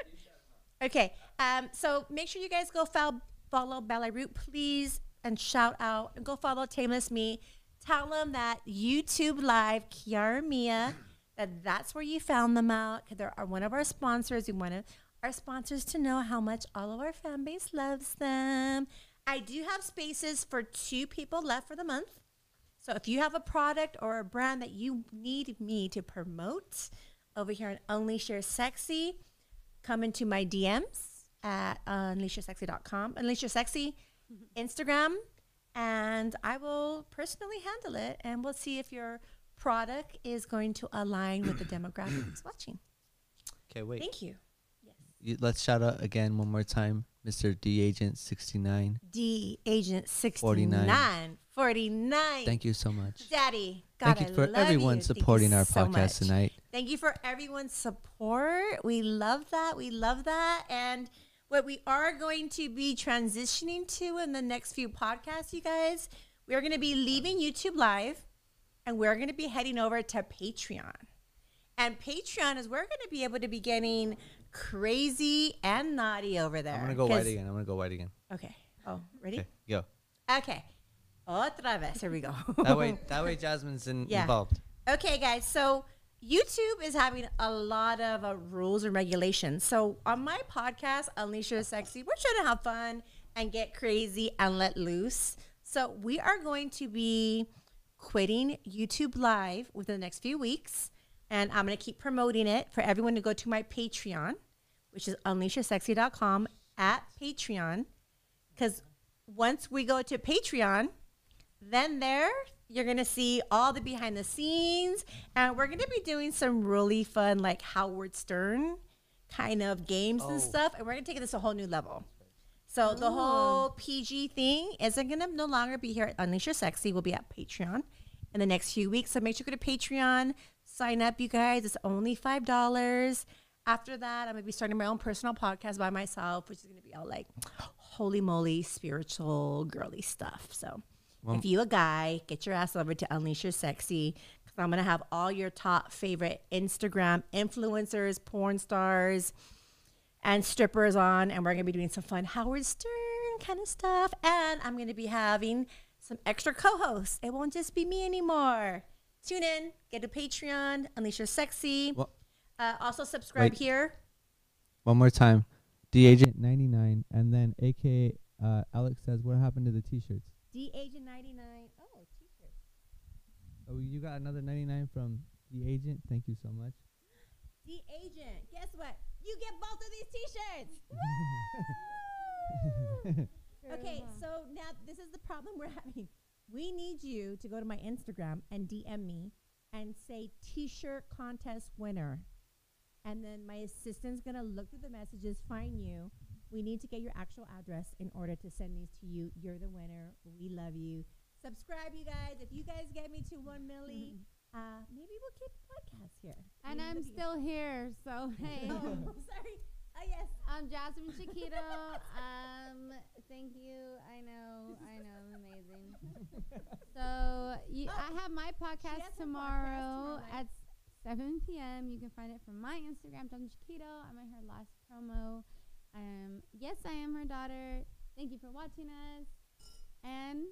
okay, um, so make sure you guys go follow, follow Ballet Root, please, and shout out and go follow Tameless Me. Tell them that YouTube Live, Kiara Mia, that that's where you found them out. 'cause They're one of our sponsors. We want our sponsors to know how much all of our fan base loves them. I do have spaces for two people left for the month. So if you have a product or a brand that you need me to promote over here on Unleash Your Sexy, come into my DMs at unleashyoursexy.com, Unleash Your Sexy, mm-hmm. Instagram, and I will personally handle it and we'll see if your product is going to align with the demographics watching. Okay, wait. Thank you. You, let's shout out again one more time, Mr. D Agent 69. D Agent 69. 49. 49. Thank you so much. Daddy. God, Thank you I for everyone you supporting our so podcast much. tonight. Thank you for everyone's support. We love that. We love that. And what we are going to be transitioning to in the next few podcasts, you guys, we are going to be leaving YouTube Live and we're going to be heading over to Patreon. And Patreon is we're going to be able to be getting crazy and naughty over there. I'm gonna go white again. I'm gonna go white again. Okay. Oh, ready? Okay, go. Okay. Otra vez. Here we go. That way, that way, Jasmine's in, Yeah. involved. Okay, guys. So YouTube is having a lot of uh, rules and regulations. So on my podcast, Unleash Your Sexy, we're trying to have fun and get crazy and let loose. So we are going to be quitting YouTube Live within the next few weeks, and I'm going to keep promoting it for everyone to go to my Patreon, which is unleashyoursexy.com at Patreon, because once we go to Patreon, then there you're gonna see all the behind the scenes, and we're gonna be doing some really fun, like Howard Stern kind of games and oh. stuff, and we're gonna take this a whole new level. So the oh. whole PG thing isn't gonna no longer be here at Unleash Your Sexy. We'll be at Patreon in the next few weeks. So make sure you go to Patreon, sign up, you guys. It's only five dollars. After that, I'm gonna be starting my own personal podcast by myself, which is gonna be all like holy moly spiritual girly stuff. So if you a guy, get your ass over to Unleash Your Sexy because I'm gonna have all your top favorite Instagram influencers, porn stars, and strippers on, and we're gonna be doing some fun Howard Stern kind of stuff. And I'm gonna be having some extra co-hosts. It won't just be me anymore. Tune in, get a Patreon, Unleash Your Sexy. Well- uh, also subscribe Wait. here. One more time. D Agent 99. And then AKA uh, Alex says, What happened to the t shirts? D Agent 99. Oh, t-shirt. Oh, you got another 99 from the agent. Thank you so much. D Agent. Guess what? You get both of these t-shirts. Okay, so now this is the problem we're having. We need you to go to my Instagram and DM me and say t-shirt contest winner. And then my assistant's gonna look through the messages, find you. We need to get your actual address in order to send these to you. You're the winner. We love you. Subscribe, you guys. If you guys get me to one milli, uh, maybe we'll keep the podcast here. And We I'm love you. still here, so hey. Oh, sorry. Oh yes. I'm Jasmine Chiquito. um, thank you. I know, I know, I'm amazing. So you, I have my podcast has a podcast tomorrow tomorrow at 7 p.m. You can find it from my Instagram, Jasmine Chiquito. I'm at her last promo. Um, yes, I am her daughter. Thank you for watching us, and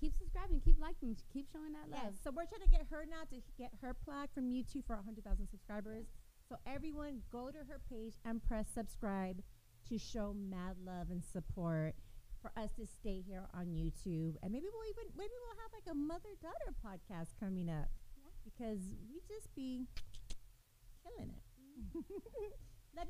keep subscribing, keep liking, keep showing that love. Yes. So we're trying to get her now to get her plaque from YouTube for 100,000 subscribers. So everyone go to her page and press subscribe to show mad love and support for us to stay here on YouTube. And maybe we'll even maybe we'll have like a mother daughter podcast coming up because we just be killing it.